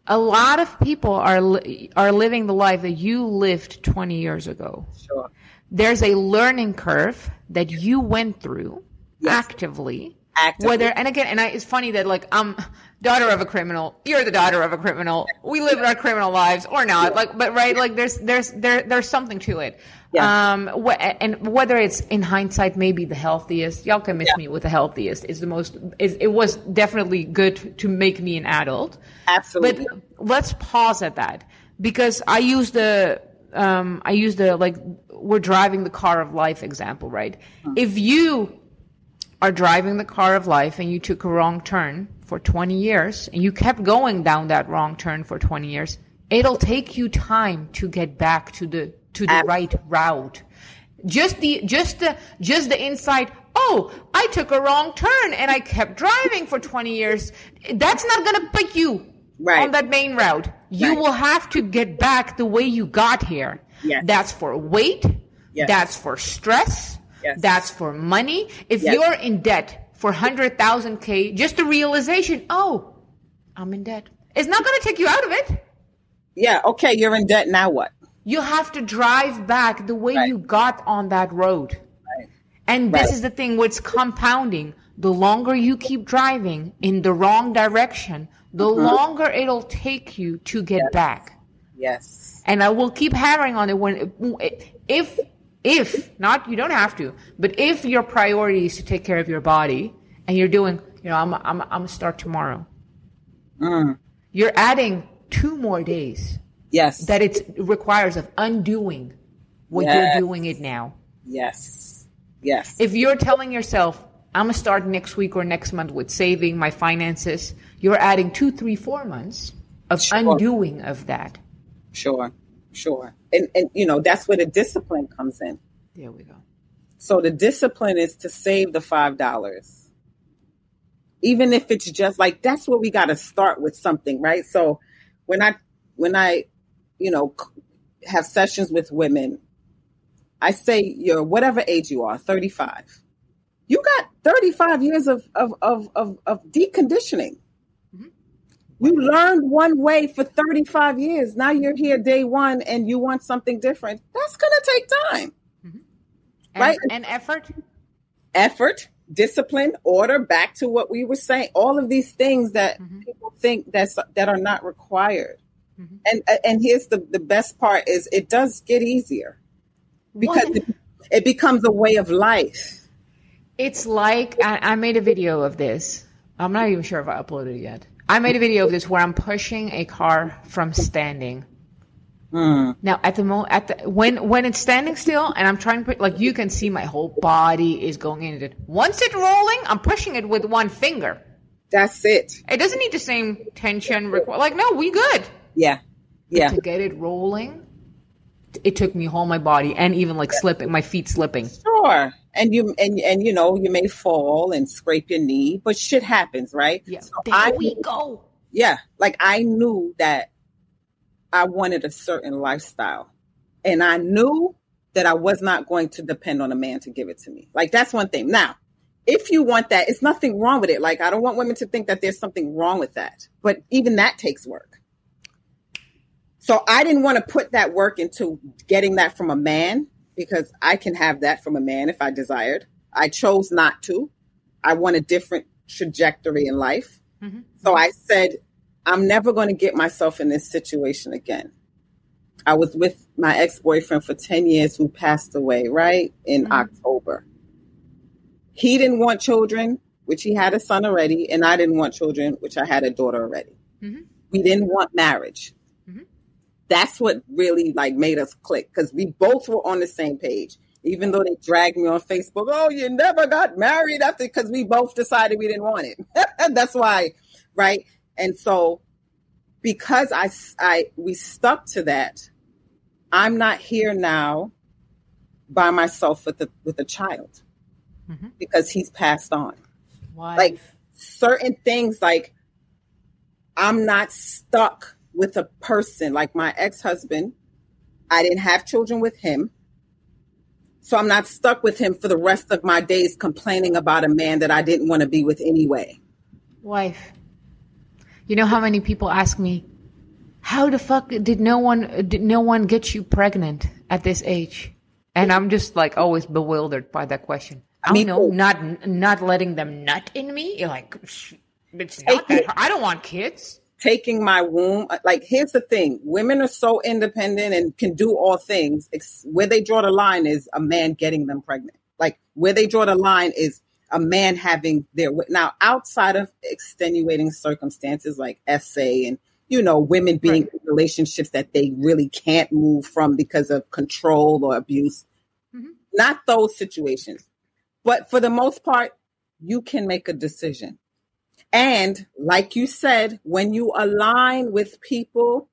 S1: A lot of people are li- are living the life that you lived 20 years ago.
S2: Sure.
S1: There's a learning curve that you went through
S2: Yes.
S1: actively.
S2: Actively.
S1: Whether and again, and I, it's funny that like I'm daughter of a criminal, you're the daughter of a criminal. We live our criminal lives or not. Like, but right, like there's there's there there's something to it.
S2: Yeah.
S1: Um, wh- and whether it's in hindsight, maybe the healthiest. Y'all can miss
S2: Yeah.
S1: me with the healthiest. Is the most. Is, it was definitely good to make me an adult.
S2: Absolutely.
S1: But let's pause at that because I use the um, I use the like we're driving the car of life example, right? If you are driving the car of life and you took a wrong turn for 20 years and you kept going down that wrong turn for 20 years, it'll take you time to get back to the to the
S2: Ab-
S1: right route. Just the just the just the insight, oh, I took a wrong turn and I kept driving for 20 years. That's not going to put you
S2: Right.
S1: on that main route. You
S2: Right.
S1: will have to get back the way you got here.
S2: Yes.
S1: That's for weight.
S2: Yes.
S1: That's for stress.
S2: Yes.
S1: That's for money. If
S2: Yes.
S1: you're in debt for 100,000 K, just the realization, oh, I'm in debt. It's not going to take you out of it.
S2: yeah, okay, you're in debt now what?
S1: You have to drive back the way
S2: Right.
S1: you got on that road.
S2: Right.
S1: And this
S2: Right.
S1: is the thing what's compounding. The longer you keep driving in the wrong direction, the
S2: Mm-hmm.
S1: longer it'll take you to get back.
S2: Yes.
S1: And I will keep hammering on it when, if, if, not, you don't have to, but if your priority is to take care of your body and you're doing, you know, I'm, I'm, I'm gonna start tomorrow.
S2: Mm.
S1: You're adding two more days
S2: Yes.
S1: that it requires of undoing what
S2: Yes.
S1: you're doing it now.
S2: yes. Yes.
S1: If you're telling yourself, I'm gonna start next week or next month with saving my finances, you're adding two, three, four months of
S2: Sure.
S1: undoing of that.
S2: sure. Sure. And and you know, that's where the discipline comes in.
S1: There we go.
S2: So the discipline is to save the five dollars even if it's just like that's where we got to start with something, right? So when I when I you know have sessions with women, I say you're whatever age you are, 35. You got 35 years of of of of, of deconditioning. You learned one way for 35 years. Now you're here day one and you want something different. That's going to take time.
S1: Mm-hmm. And, right? And effort.
S2: Effort discipline, order, back to what we were saying. All of these things that mm-hmm. people think that's that are not required. Mm-hmm. And and here's the the best part is it does get easier because it, it, becomes a way of life.
S1: It's like I, I made a video of this. I'm not even sure if I uploaded it yet. I made a video of this where I'm pushing a car from standing Mm. Now at the moment, at the when when it's standing still and I'm trying to put like you can see my whole body is going into it. Once it's rolling, I'm pushing it with one finger.
S2: That's it.
S1: It doesn't need the same tension. Requ- like no, we good.
S2: Yeah, yeah.
S1: To get it rolling, it took me whole my body and even like slipping, my feet slipping.
S2: Sure. And you and and you know you may fall and scrape your knee, but shit happens, right?
S1: Yeah. So there I, we go.
S2: Yeah, like I knew that I wanted a certain lifestyle. And I knew that I was not going to depend on a man to give it to me. Like that's one thing. Now, if you want that, it's nothing wrong with it. Like I don't want women to think that there's something wrong with that. But even that takes work. So I didn't want to put that work into getting that from a man because I can have that from a man if I desired. I chose not to. I want a different trajectory in life. Mm-hmm. So I said, I'm never going to get myself in this situation again. I was with my ex boyfriend for 10 years who passed away, right? In mm-hmm. October. He didn't want children, which he had a son already, and I didn't want children, which I had a daughter already. Mm-hmm. We didn't want marriage. That's what really like made us click because we both were on the same page. Even though they dragged me on Facebook, oh, you never got married after because we both decided we didn't want it. That's why, right? And so because I, I, we stuck to that, I'm not here now by myself with a, with a child mm-hmm. because he's passed on.
S1: Why?
S2: Like certain things, like I'm not stuck with a person like my ex-husband. I didn't have children with him. So I'm not stuck with him for the rest of my days complaining about a man that I didn't want to be with anyway.
S1: Wife. You know how many people ask me, how the fuck did no one did no one get you pregnant at this age? And I'm just like always bewildered by that question. I mean, know, not not letting them nut in me. You're like, it's not that. I don't want kids.
S2: Taking my womb, uh, like here's the thing: women are so independent and can do all things. Where they draw the line is a man getting them pregnant. Like where they draw the line is a man having their now outside of extenuating circumstances like SA and you know women being right. in relationships that they really can't move from because of control or abuse mm-hmm. not those situations but for the most part you can make a decision and like you said when you align with people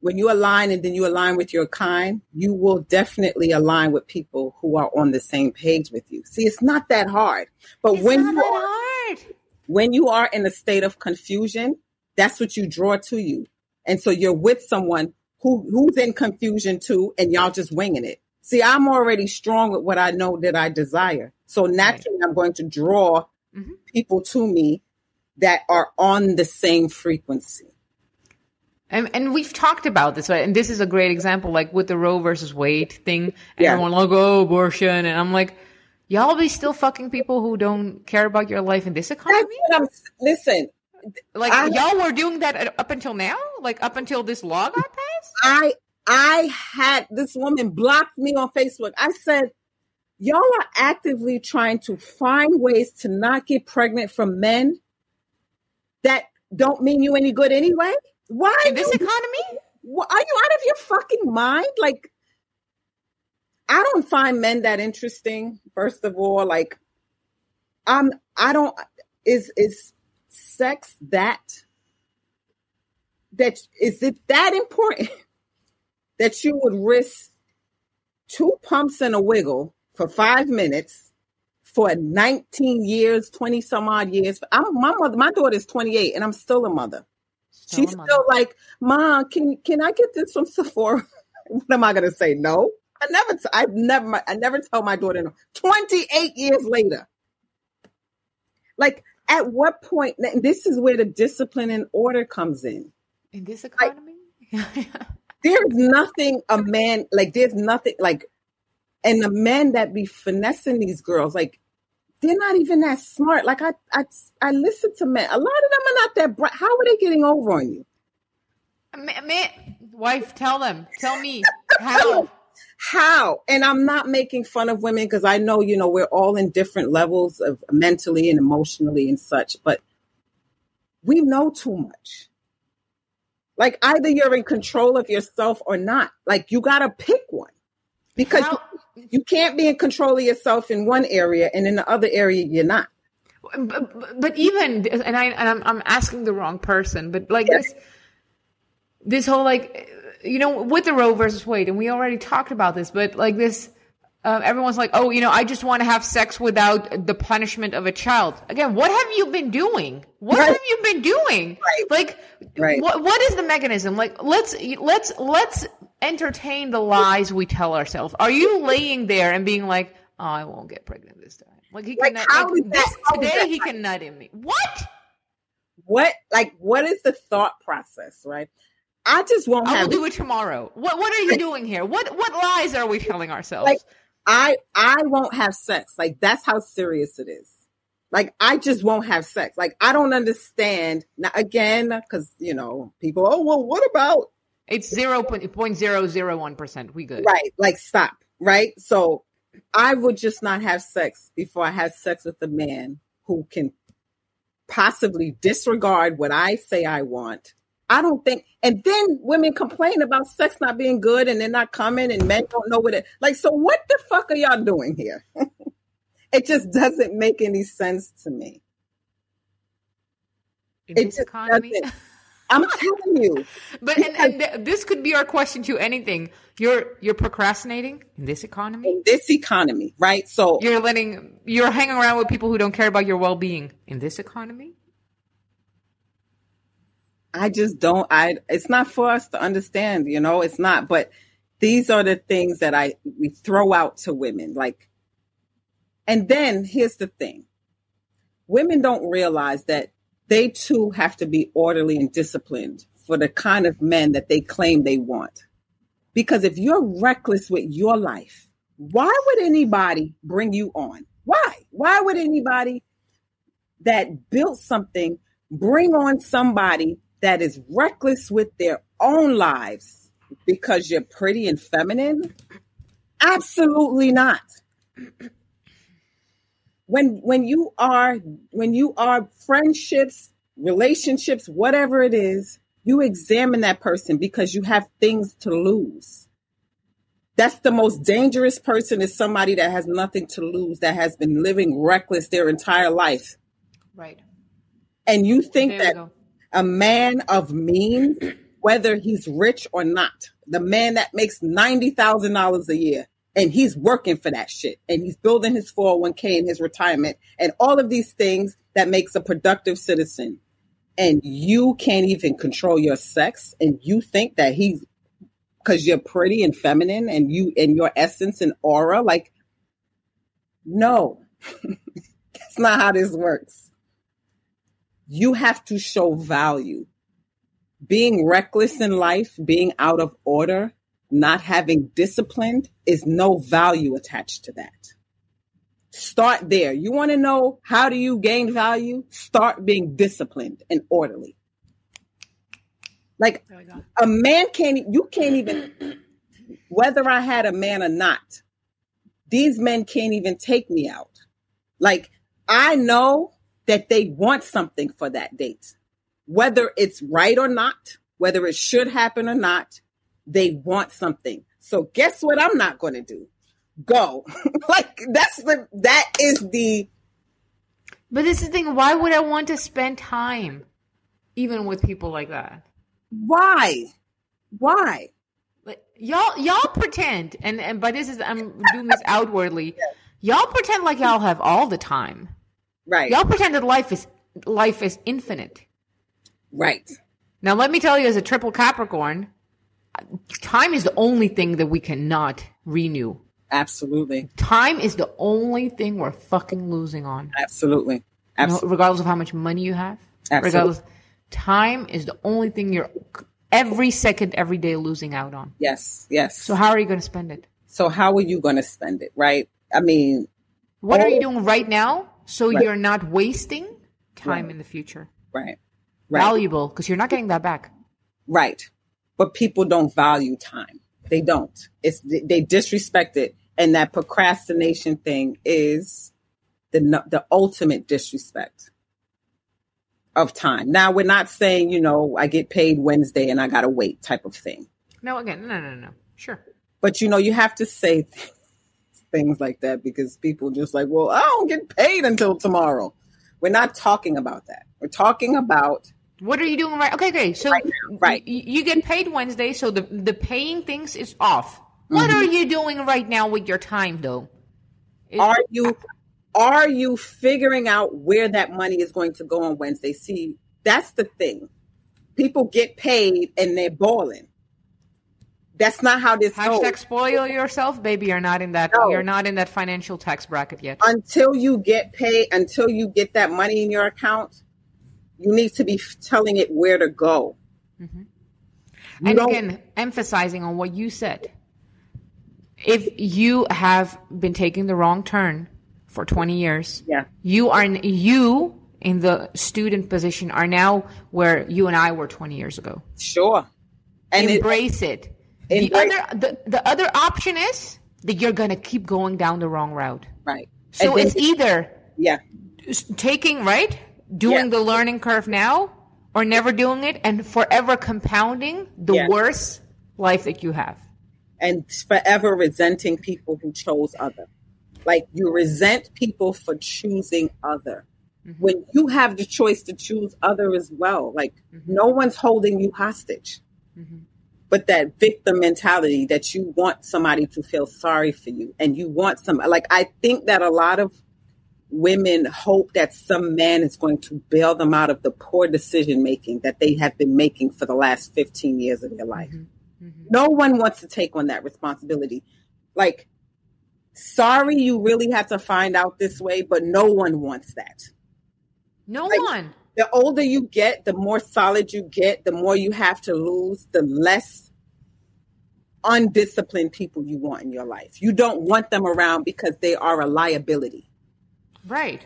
S2: when you align and then you align with your kind, you will definitely align with people who are on the same page with you. See, it's not that hard. But
S1: it's
S2: when
S1: you are, hard.
S2: when you are in a state of confusion, that's what you draw to you. And so you're with someone who who's in confusion too, and y'all just winging it. See, I'm already strong with what I know that I desire. So naturally, right. I'm going to draw mm-hmm. people to me that are on the same frequency.
S1: And, and we've talked about this, right? And this is a great example, like with the Roe versus Wade thing. Yeah. Everyone like, oh, abortion. And I'm like, y'all be still fucking people who don't care about your life in this economy?
S2: listen.
S1: Like I, y'all were doing that up until now? Like up until this law got passed?
S2: I, I had this woman blocked me on Facebook. I said, y'all are actively trying to find ways to not get pregnant from men that don't mean you any good anyway. Why
S1: in this economy?
S2: Are you out of your fucking mind? Like, I don't find men that interesting. First of all, like, I'm. I don't. Is is sex that? That is it that important that you would risk two pumps and a wiggle for five minutes for 19 years, 20 some odd years. I'm my mother, my daughter is 28 and I'm still a mother. Still She's a mother. still like, Mom, can can I get this from Sephora? what am I gonna say? No. I never t- I never I never tell my daughter no. 28 years later. Like at what point this is where the discipline and order comes in.
S1: In this economy?
S2: Like, there's nothing a man like there's nothing like and the men that be finessing these girls, like they're not even that smart. Like I, I, I listen to men. A lot of them are not that bright. How are they getting over on you?
S1: Man, wife, tell them. Tell me how.
S2: how? And I'm not making fun of women because I know, you know, we're all in different levels of mentally and emotionally and such, but we know too much. Like either you're in control of yourself or not. Like you got to pick one because how, you can't be in control of yourself in one area and in the other area you're not.
S1: But, but even and I and I'm, I'm asking the wrong person, but like yes. this this whole like you know with the Roe versus Wade, and we already talked about this, but like this. Uh, everyone's like, oh, you know, I just want to have sex without the punishment of a child. Again, what have you been doing? What right. have you been doing? Right. Like, right. what what is the mechanism? Like, let's let's let's entertain the lies we tell ourselves. Are you laying there and being like, "Oh, I won't get pregnant this time"? Like he like, can nut, like, this, today he can nut in me. What?
S2: What like what is the thought process, right? I just won't
S1: I will do it tomorrow. What what are you doing here? What what lies are we telling ourselves?
S2: Like I I won't have sex. Like that's how serious it is. Like I just won't have sex. Like I don't understand. Now again, because you know people. Oh well, what about
S1: it's zero point zero zero one percent. We good.
S2: Right. Like stop. Right. So I would just not have sex before I have sex with a man who can possibly disregard what I say I want. I don't think, and then women complain about sex not being good and they're not coming and men don't know what it like. So what the fuck are y'all doing here? it just doesn't make any sense to me.
S1: In it this economy? Doesn't.
S2: I'm telling you.
S1: But and, and th- this could be our question to anything. You're you're procrastinating in this economy.
S2: In this economy, right? So
S1: you're letting you're hanging around with people who don't care about your well being in this economy.
S2: I just don't. I it's not for us to understand. You know, it's not. But these are the things that I we throw out to women. Like, and then here's the thing: women don't realize that they too have to be orderly and disciplined for the kind of men that they claim they want. Because if you're reckless with your life, why would anybody bring you on? Why? Why would anybody that built something bring on somebody that is reckless with their own lives because you're pretty and feminine? Absolutely not when when you are when you are friendships, relationships, whatever it is, you examine that person because you have things to lose. That's the most dangerous person is somebody that has nothing to lose, that has been living reckless their entire life.
S1: Right.
S2: And you think there that a man of means, whether he's rich or not, the man that makes $90,000 a year, and he's working for that shit and he's building his 401k and his retirement and all of these things that makes a productive citizen. And you can't even control your sex and you think that he's because you're pretty and feminine and you and your essence and aura like no. That's not how this works you have to show value being reckless in life being out of order not having disciplined is no value attached to that. Start there. You want to know how do you gain value? Start being disciplined and orderly. Like a man can't, you can't even, whether I had a man or not, these men can't even take me out. Like I know that they want something for that date, whether it's right or not, whether it should happen or not they want something. So guess what I'm not going to do? Go. like that's the that is the
S1: But this is the thing, why would I want to spend time even with people like that?
S2: Why? Why?
S1: Like, y'all y'all pretend and and but this is I'm doing this outwardly. Y'all pretend like y'all have all the time.
S2: Right.
S1: Y'all pretended life is life is infinite.
S2: Right.
S1: Now let me tell you as a triple Capricorn, time is the only thing that we cannot renew.
S2: Absolutely.
S1: Time is the only thing we're fucking losing on.
S2: Absolutely.
S1: You know,
S2: Absolutely.
S1: regardless of how much money you have.
S2: Absolutely.
S1: Regardless time is the only thing you're every second, every day losing out on.
S2: Yes. Yes.
S1: So how are you going to spend it?
S2: So how are you going to spend it? Right. I mean,
S1: What are you doing right now so
S2: Right.
S1: you're not wasting time
S2: Right.
S1: in the future?
S2: right. Right.
S1: Valuable because you're not getting that back.
S2: Right. But people don't value time. They don't. It's they disrespect it, and that procrastination thing is the the ultimate disrespect of time. Now we're not saying you know I get paid Wednesday and I gotta wait type of thing,
S1: No, again, no, no, no. Sure.
S2: but you know you have to say things like that because people just like, well, I don't get paid until tomorrow. We're not talking about that. We're talking about
S1: What are you doing right? Okay, okay. So
S2: Right now, right.
S1: y- you get paid Wednesday, so the the paying things is off. What
S2: Mm-hmm.
S1: are you doing right now with your time, though? Is-
S2: are you are you figuring out where that money is going to go on Wednesday? See, that's the thing. People get paid and they're balling. That's not how this
S1: Hashtag
S2: goes.
S1: spoil yourself, baby. You're not in that.
S2: No.
S1: You're not in that financial tax bracket yet.
S2: Until you get paid, until you get that money in your account, you need to be telling it where to go. Mm-hmm. You
S1: and
S2: don't-
S1: again, emphasizing on what you said. If you have been taking the wrong turn for 20 years,
S2: yeah,
S1: you are you in the student position are now where you and I were 20 years ago.
S2: sure. And
S1: embrace it,
S2: Embrace The
S1: other the, the other option is that you're going to keep going down the wrong route.
S2: right.
S1: So it's either
S2: yeah,
S1: taking right doing
S2: Yeah.
S1: the learning curve now or never doing it and forever compounding the
S2: Yeah.
S1: worst life that you have
S2: and forever resenting people who chose other. Like you resent people for choosing other. Mm-hmm. When you have the choice to choose other as well, like mm-hmm. no one's holding you hostage. Mm-hmm. But that victim mentality that you want somebody to feel sorry for you and you want some, like, I think that a lot of women hope that some man is going to bail them out of the poor decision making that they have been making for the last 15 years of their mm-hmm. life. Mm-hmm. No one wants to take on that responsibility. Like, sorry you really had to find out this way, but no one wants that.
S1: no
S2: Like-
S1: one
S2: The older you get, the more solid you get, the more you have to lose, the less undisciplined people you want in your life. You don't want them around because they are a liability.
S1: right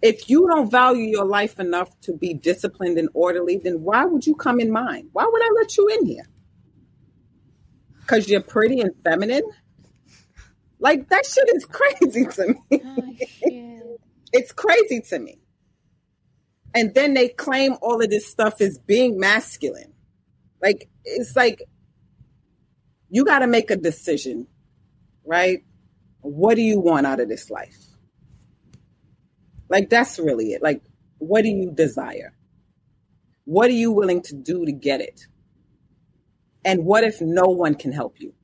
S2: If you don't value your life enough to be disciplined and orderly, then why would you come in mine? Why would I let you in here? Because you're pretty and feminine? Like, that shit is crazy to me. Oh, it's crazy to me. And then they claim all of this stuff is being masculine. Like, it's like, you got to make a decision, right? What do you want out of this life? Like, that's really it. Like, what do you desire? What are you willing to do to get it? And what if no one can help you?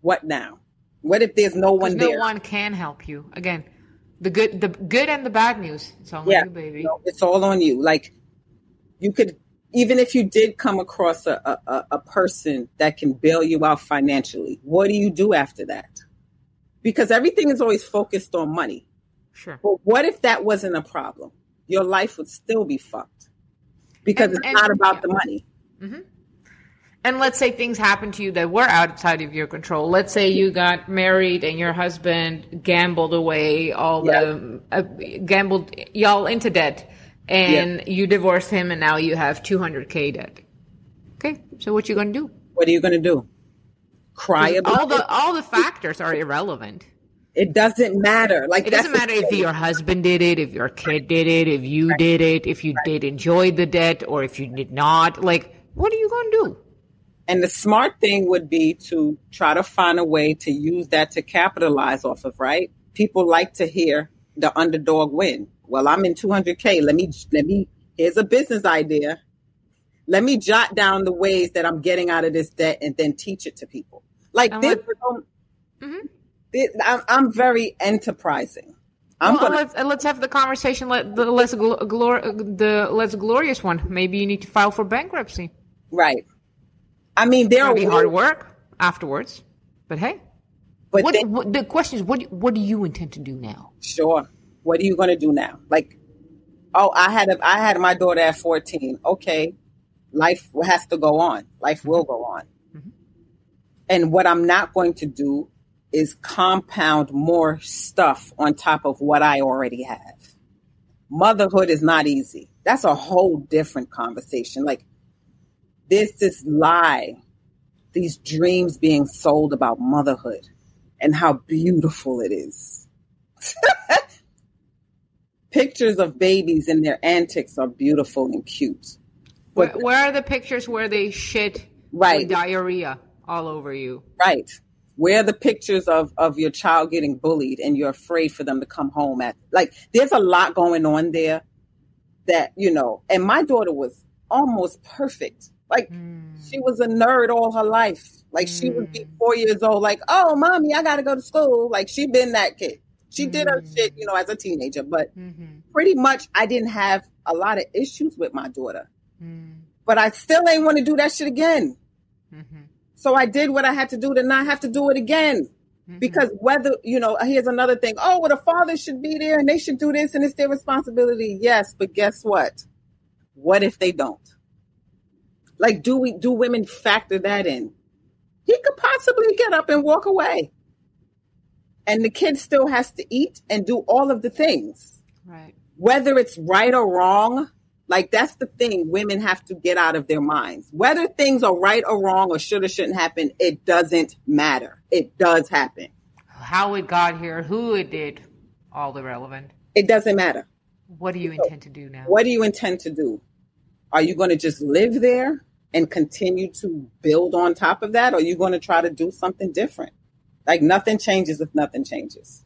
S2: What now? What if there's no one
S1: no
S2: there?
S1: one can help you again the good the good and the bad news it's all
S2: yeah,
S1: on you baby
S2: no, it's all on you. Like you could, even if you did come across a, a, a- person that can bail you out financially, what do you do after that? Because everything is always focused on money.
S1: sure
S2: But what if that wasn't a problem? Your life would still be fucked because
S1: And-
S2: it's
S1: and-
S2: not about
S1: yeah.
S2: the money. Mm-hmm.
S1: And let's say things happen to you that were outside of your control. Let's say you got married and your husband gambled away all the uh, gambled y'all into debt and you divorced him and now you have 200k debt. Okay so what you gonna do?
S2: What are you going to do? Cry about
S1: all the
S2: it?
S1: all the factors are irrelevant.
S2: It doesn't matter. Like
S1: it doesn't matter if your husband did it if your kid did it if you did it if you did enjoy the debt or if you did not. Like what are you gonna do
S2: And the smart thing would be to try to find a way to use that to capitalize off of, right? People like to hear the underdog win. Well, I'm in 200K. Let me, let me, here's a business idea. Let me jot down the ways that I'm getting out of this debt and then teach it to people. Like
S1: I want-
S2: no,
S1: Mhm.
S2: It- I'm, I'm very enterprising. I'm
S1: well,
S2: gonna
S1: let's, uh, let's have the conversation. Let the less gl- glor- the less glorious one. Maybe you need to file for bankruptcy.
S2: right. I mean, there
S1: It'll be hard work afterwards, but hey,
S2: but
S1: what,
S2: then-
S1: what the question is, what do- what do you intend to do now?
S2: Sure. What are you going to do now? Like, oh, I had a, I had my daughter at 14. Okay. Life has to go on. Life will mm-hmm. go on. Mm-hmm. And what I'm not going to do is compound more stuff on top of what I already have. Motherhood is not easy. That's a whole different conversation. Like, there's this lie, these dreams being sold about motherhood and how beautiful it is pictures of babies and their antics are beautiful and cute.
S1: Where, where are the pictures where they shit
S2: Right.
S1: with diarrhea all over you?
S2: Right. Where are the pictures of, of your child getting bullied and you're afraid for them to come home at like there's a lot going on there that, you know, and my daughter was almost perfect. Like she mm. was a nerd all her life. Like she would be mm. four years old, like, oh mommy, I gotta go to school. Like she been that kid. She did her shit, mm. you know, as a teenager, but
S1: Mm-hmm.
S2: pretty much I didn't have a lot of issues with my daughter. But I still ain't want to do that shit again.
S1: Mm-hmm.
S2: So I did what I had to do to not have to do it again. Mm-hmm. Because whether, you know, here's another thing. Oh, well, the father should be there and they should do this and it's their responsibility. Yes, but guess what? What if they don't? Like, do we, do women factor that in? He could possibly get up and walk away. And the kid still has to eat and do all of the things
S1: Right.
S2: whether it's right or wrong, like that's the thing women have to get out of their minds. Whether things are right or wrong or should or shouldn't happen, it doesn't matter. It does happen.
S1: How it got here, who it did, all irrelevant.
S2: It doesn't matter.
S1: What do you intend to do now?
S2: What do you intend to do? Are you going to just live there and continue to build on top of that? Or are you going to try to do something different? Like nothing changes if nothing changes.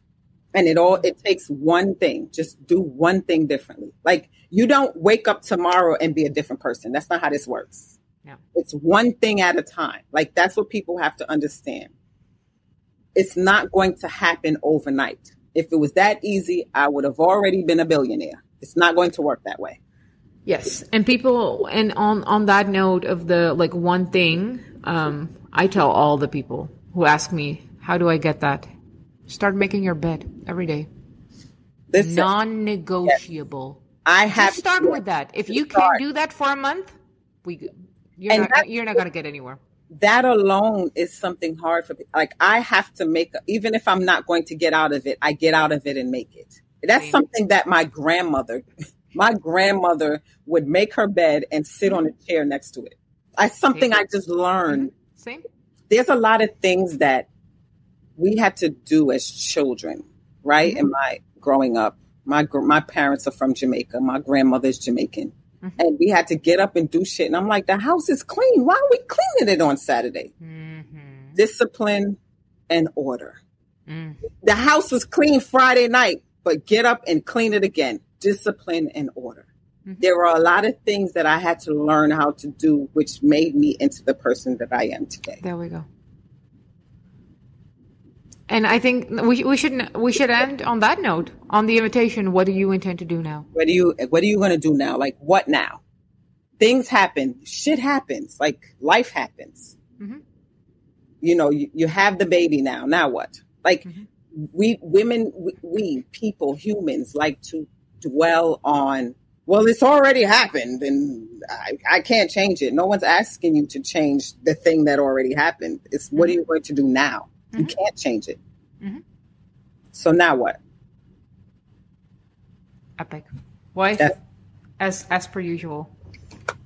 S2: And it all, it takes one thing. Just do one thing differently. Like you don't wake up tomorrow and be a different person. That's not how this works.
S1: Yeah.
S2: It's one thing at a time. Like that's what people have to understand. It's not going to happen overnight. If it was that easy, I would have already been a billionaire. It's not going to work that way.
S1: Yes, and people, and on on that note of the like one thing, um, I tell all the people who ask me, "How do I get that?" Start making your bed every day,
S2: Listen,
S1: non-negotiable.
S2: I have
S1: Just start with that. If you
S2: Start.
S1: can't do that for a month, we you're
S2: And
S1: not you're not gonna get anywhere.
S2: that alone is something hard for people. Like I have to make, even if I'm not going to get out of it, I get out of it and make it. That's
S1: Same.
S2: something that my grandmother, my grandmother would make her bed and sit on a chair next to it. I something I just learned.
S1: Same.
S2: There's a lot of things that we had to do as children, right? In my growing up, my gr- my parents are from Jamaica. My grandmother's Jamaican. And we had to get up and do shit. And I'm like, the house is clean. Why are we cleaning it on Saturday?
S1: Mm-hmm.
S2: discipline and order.
S1: Mm.
S2: The house was clean Friday night, but get up and clean it again. Discipline and order. There were a lot of things that I had to learn how to do, which made me into the person that I am today.
S1: There we go. And I think we we should we should end on that note. On the invitation, what do you intend to do now?
S2: What do you what are you gonna do now? Like what now? Things happen, shit happens, like life happens.
S1: Mhm.
S2: You know, you, you have the baby now. Now what? Like
S1: Mhm.
S2: we women, we, we people, humans like to dwell on. Well, it's already happened, and I, I can't change it. No one's asking you to change the thing that already happened. It's what are you going to do now? You can't change it.
S1: Mhm.
S2: So now what?
S1: Epic. Wife,
S2: That's-
S1: as as per usual.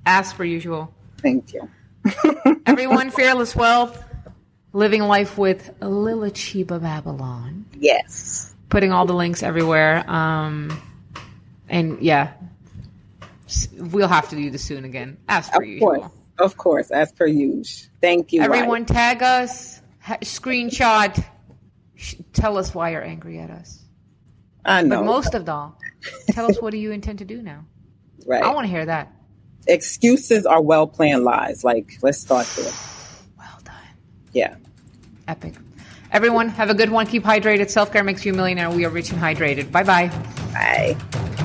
S1: As per usual.
S2: Thank you.
S1: Everyone, fearless wealth, living life with Lila Chiba Babylon.
S2: Yes.
S1: Putting all the links everywhere. Um, and yeah, we'll have to do this soon again, as per
S2: Of
S1: usual.
S2: course. Of course, as per usual. Thank you.
S1: Everyone, tag us, ha- screenshot, sh- tell us why you're angry at us.
S2: I know.
S1: But most of all, tell us what do you intend to do now.
S2: right.
S1: I want to hear that.
S2: Excuses are well planned lies. Like, let's start there.
S1: Well done.
S2: Yeah.
S1: Epic. Everyone, have a good one. Keep hydrated. Self care makes you a millionaire. We are rich and hydrated. Bye bye.
S2: Bye.